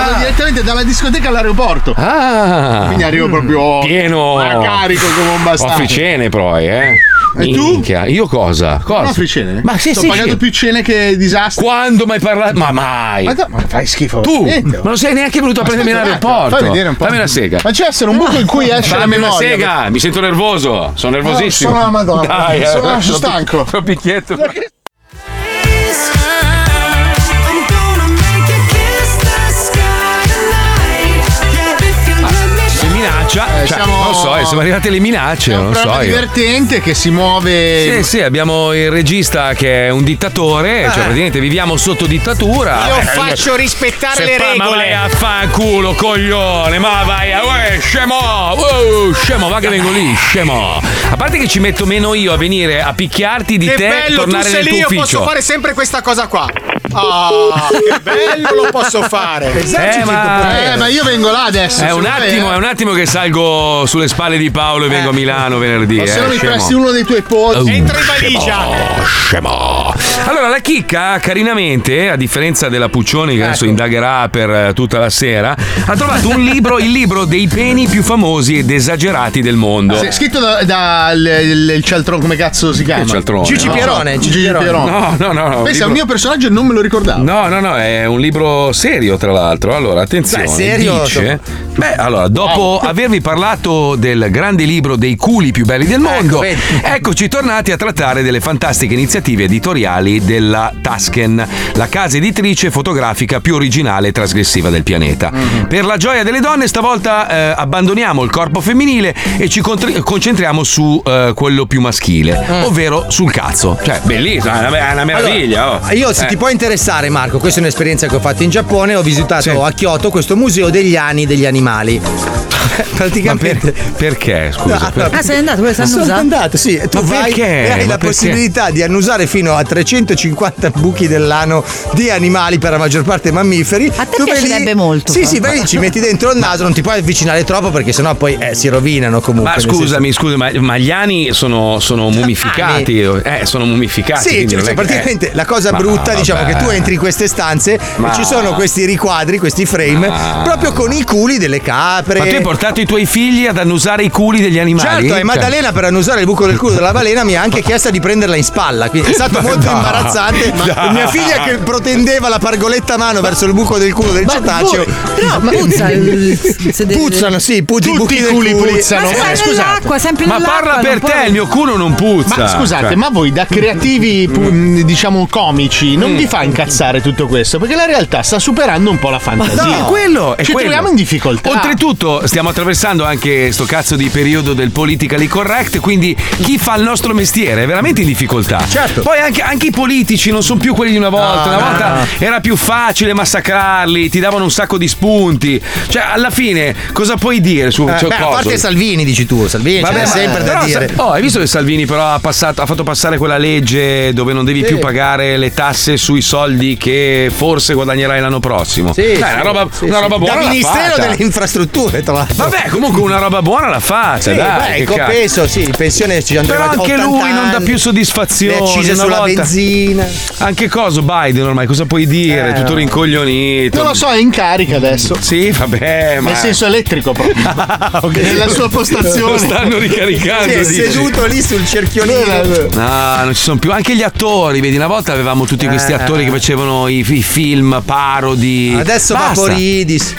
Vado Ah. direttamente dalla discoteca all'aeroporto. Ah. Quindi arrivo proprio pieno a carico come un bastardo. Officene poi, eh. E tu? Minchia, Io cosa? Cosa? No, fricene? Ma sì, Sto sì, pagando sì. più cene che disastri. Quando mai parlato? Ma mai. Ma, no, ma fai schifo. Tu Niente. ma non sei neanche venuto a Ma prendermi attimo, Fai vedere un po'. Fammi una sega. Ma c'è essere un buco in cui esce la Fammi una memoria. sega, mi sento nervoso, sono nervosissimo. sono la Madonna. Dai, eh, Sono- sono troppo- stanco. Troppo picchietto. Siamo- Non lo so, eh, siamo arrivate le minacce, È un non lo so. io. divertente che si muove. Sì, sì, abbiamo il regista che è un dittatore, cioè Eh. praticamente viviamo sotto dittatura. Io Eh, faccio rispettare se le fa- Ma vai regole. a fanculo, coglione, ma vai a. Uè, scemo! uh, scemo, va che vengo lì, scemo! A parte che ci metto meno io a venire a picchiarti di Che te bello, tu tornare sei nel lì, tuo io ufficio. posso fare sempre questa cosa qua. Ah, che bello lo posso fare. Eh, ma- Eh, ma io vengo là adesso. È un, attimo, eh. è un attimo che salgo sulle spalle di Paolo e vengo a Milano venerdì. O se eh, no mi scemo. presti uno dei tuoi pozzi. Oh, Entra in valigia. Scemo. Allora, la chicca, carinamente, a differenza della Puccioni, che adesso Ecco. indagherà per eh, tutta la sera, ha trovato un libro, il libro dei peni più famosi ed esagerati del mondo. Sì, scritto da, da il, il- il cialtrone, come cazzo si chiama? Che cialtrone? Gigi No. Pierone. Gigi Gigi Pierone. No, no, no, no, Pensa, libro- è un mio personaggio e non me lo ricordavo. No, no, no, è un libro serio, tra l'altro. Allora, attenzione. Beh, serio? Dice, beh, allora, dopo avervi parlato del grande libro dei culi più belli del mondo, eccoci tornati a trattare delle fantastiche iniziative editoriali della Tasken, la casa editrice fotografica più originale e trasgressiva del pianeta. Per la gioia delle donne, stavolta eh, abbandoniamo il corpo femminile e ci contri- concentriamo su eh, quello più maschile, ovvero sul cazzo. Cioè, bellissimo, è una, una meraviglia. Allora, oh. io, se Eh. ti può interessare, Marco, questa è un'esperienza che ho fatto in Giappone. Ho visitato a Kyoto questo museo degli ani degli animali. Praticamente. Perché? Scusa. No, Ah, sei andato, quello si Sono annusa? andato, sì. Tu Ma vai perché? e hai Ma la perché? possibilità di annusare fino a 350 buchi dell'ano di animali, per la maggior parte mammiferi. A te piacerebbe molto, Sì, sì, vai lì, ci metti dentro il naso, non ti puoi avvicinare troppo perché sennò poi eh, si rovinano comunque. Ma nel senso- scusami, scusa, ma, ma gli ani sono, sono mummificati. Eh, sono mummificati. Sì, cioè, non è che- praticamente la cosa Ma brutta, diciamo vabbè. che tu entri in queste stanze Ma- e ci sono questi riquadri, questi frame, Ma- proprio con i culi delle capre. Ma tu hai portato i tuoi figli ad annusare i culi degli animali? Certo, e Maddalena per annusare il buco del culo della balena mi ha anche chiesto di prenderla in spalla, quindi è stato Ma molto dai, imbarazzante. Ma mia figlia che protendeva la pargoletta a mano verso il buco del culo del Ma cetaceo. voi- però puzza il- se deve- Puzzano, sì, puzzi, i Tutti i culi culi. puzzano. Ma Eh, scusate. sempre Ma parla per te, il mio culo non puzza. Ma scusate, Cioè- ma voi da creativi, pu- mh, diciamo comici, non vi fa incazzare tutto questo? Perché la realtà sta superando un po' la fantasia. No, è quello, è Ci quello. troviamo in difficoltà. Oltretutto, stiamo attraversando anche sto cazzo di periodo del politically correct. Quindi, chi fa il nostro mestiere è veramente in difficoltà. Certo. Poi anche, anche i politici non sono più quelli di una volta. No, una volta no. era più facile massacrarli, ti davano un sacco di spunti. Cioè, alla fine, cosa puoi dire su Eh, beh, a parte Salvini, dici tu, Salvini Vabbè, c'è ma- sempre da dire. Sa- oh, hai visto che Salvini però ha, passato- ha fatto passare quella legge dove non devi Sì. più pagare le tasse sui soldi che forse guadagnerai l'anno prossimo? Sì, Dai, sì, una roba, sì, una roba buona. Da l'ha Ministero delle Infrastrutture, tra l'altro. Vabbè, comunque una roba buona l'ha fatta. Sì, dai, beh, compenso, sì, in pensione ci andrà Però anche lui non dà più soddisfazione. Le accise una sulla volta- benzina. Anche cosa Biden ormai, cosa puoi dire? Eh, Tutto no. rincoglionito. Non lo so, è in carica adesso. Sì, vabbè, ma Nel senso elettrico proprio. Nella sua postazione. Lo stanno ricaricando. Sì, è dici. seduto lì sul cerchiolino. No, non ci sono più. Anche gli attori, vedi, una volta avevamo tutti questi Eh. attori che facevano i, i film parodi. Adesso Basta. Vaporidis.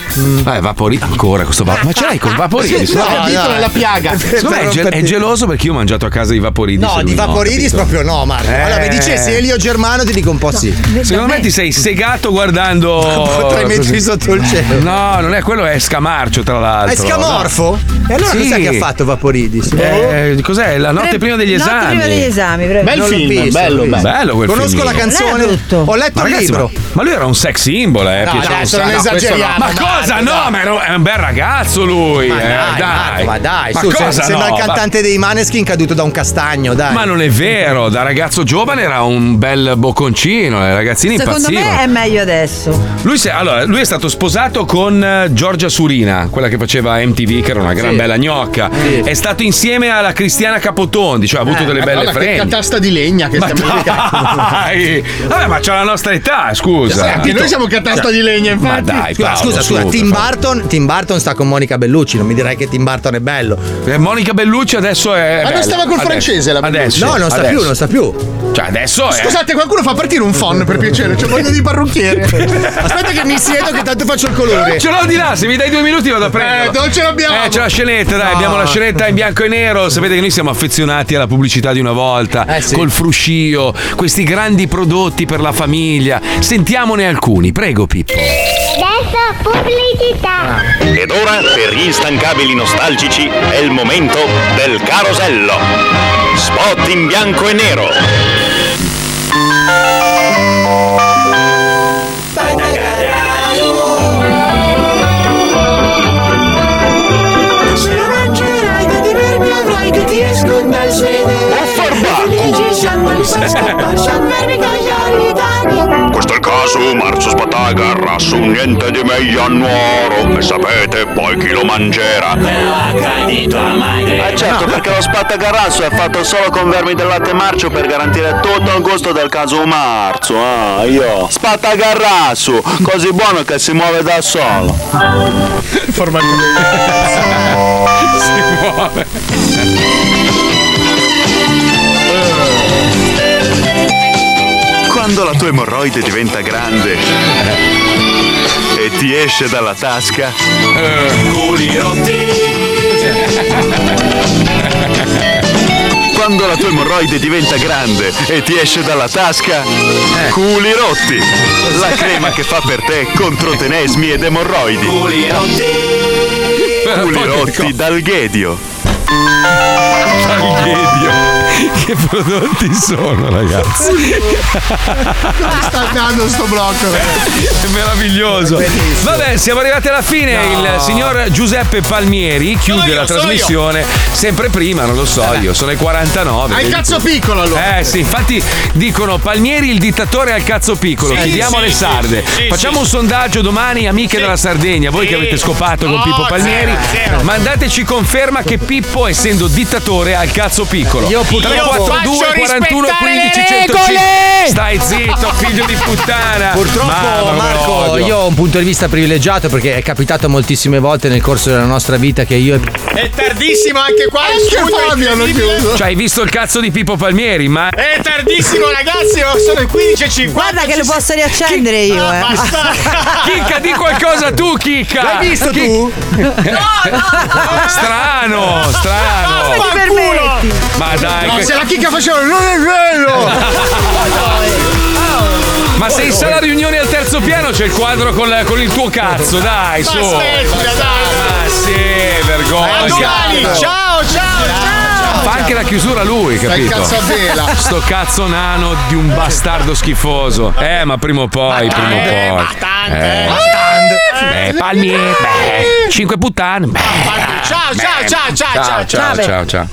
Eh, Vaporidis ancora questo va- Ma ce l'hai con Vaporidis? No, No, no. nella piaga. Secondo me è, ge- è geloso perché io ho mangiato a casa di Vaporidis. No, di no, Vaporidis capito? proprio no, Marco. Eh. Allora, mi dicessi Elio Germano, ti dico un po' sì. Secondo me ti sei segato guardando. Tre metri sotto il cielo. No, non è quello, è Scamarcio, tra l'altro. È scamorfo? E allora Sì. cos'è che ha fatto Vaporidis? Eh, cos'è? La notte Pre- prima degli notte esami. prima degli esami, prego. Bel film, visto, bello, bello. Bello quel Conosco la filmino. canzone. È brutto. Ho letto il libro. ma, lui era un sex symbol, eh? No, adesso non No, esageriamo, Ma cosa? No, ma era- è un bel ragazzo lui. Ma eh, dai, Marco, ma dai, su, se- cosa sembra no? il cantante dei Maneskin caduto da un castagno, dai. Ma, ma non è vero, da ragazzo giovane era un bel bocconcino, i ragazzini Secondo impazzivano. me è meglio adesso. Lui, si- allora, lui è stato sposato con eh, Giorgia Surina, quella che faceva MTV, che era una gran Sì. bella gnocca. Sì. È stato insieme alla Cristiana Capotondi, cioè ha avuto Eh, delle belle Madonna, che friend. catasta di legna che Ma stiamo dai! Vabbè, ma c'ha la nostra età, scusa. Sì, anche noi siamo catasta di legna, Ma infatti. dai, Scusa, Paolo, scusa, scusa, su, Tim. Burton, Tim Burton sta con Monica Bellucci, non mi direi che Tim Burton è bello. Eh, Monica Bellucci adesso è. Ma non stava col Adesso. francese la Bellucci? Adesso. No, non sta adesso. più, non sta più. Cioè, adesso è. Scusate, qualcuno fa partire un phon per piacere, c'è voglia di parrucchiere. Aspetta che mi siedo che tanto faccio il colore. Ce l'ho di là, se mi dai due minuti vado a prendere. Eh, non ce l'abbiamo. Eh, c'è la scenetta, dai, No. abbiamo la scenetta in bianco e nero. Sapete che noi siamo affezionati alla pubblicità di una volta, Eh, sì. col fruscio, questi grandi prodotti per la famiglia. Sentiamone alcuni, prego Pippo. Adesso pubblicità. Ed ora, per gli instancabili nostalgici, è il momento del carosello. Spot in bianco e nero. Che ti escono dal sedere. Felici siamo il pascappa, siamo vermi cagliari Questo è il caso Marzo Spatagarra su niente di meglio a nuoro. E sapete poi chi lo mangerà? Eh certo, perché lo spattagarrasso è fatto solo con vermi del latte marcio per garantire tutto il gusto del caso marzo. Ah, io. Spattagarrasso, così buono che si muove da solo. si muove. Quando la tua emorroide diventa grande e ti esce dalla tasca. Culi Quando la tua emorroide diventa grande e ti esce dalla tasca, culi rotti. La crema che fa per te contro tenesmi ed emorroidi. Culi rotti. Culi rotti dal Ghedio. Ghedio. Che prodotti sono, ragazzi? Sta andando sto blocco. È meraviglioso. Vabbè, siamo arrivati alla fine. No. Il signor Giuseppe Palmieri chiude io, la trasmissione. Sempre prima, non lo so io, sono le 49. Hai il cazzo tu. piccolo allora. Eh sì, infatti dicono Palmieri il dittatore al cazzo piccolo. Sì, Chiediamo sì, alle sarde. sì, Facciamo sì. un sondaggio domani, amiche della Sardegna. Voi che avete scopato con No, Pippo Palmieri, zero, zero. mandateci conferma che Pippo, essendo dittatore, ha il cazzo piccolo. Io purtroppo- 342 Faccio 41 rispettare 15 le 105. regole! Stai zitto, figlio di puttana. Purtroppo, Mamma, Marco, odio. io ho un punto di vista privilegiato perché è capitato moltissime volte nel corso della nostra vita che io. È tardissimo anche qua studio. Fabio hanno chiuso. Cioè, hai visto il cazzo di Pippo Palmieri, ma. È tardissimo ragazzi, sono le 15.50. Guarda che lo posso riaccendere io, Ah, eh. basta. Chicca, di qualcosa tu, Chicca! L'hai visto Chi- tu? Strano, strano. Come ti permetti? Ma dai, No, se la chicca faceva non è vero! ma sei in sala riunioni al terzo piano, c'è il quadro con, la- con il tuo cazzo, dai, su. Ma smettila, dai. Ma sì, vergogna. A domani, ciao, ciao, ciao. Fa anche la chiusura lui, capito? il cazzo a vela. Sto cazzo nano di un bastardo schifoso. Eh, ma prima o poi, prima o poi. Eh, eh, palmieri, beh, cinque puttane. Beh, ciao, ciao, ciao, ciao. ciao, ciao, ciao. ciao.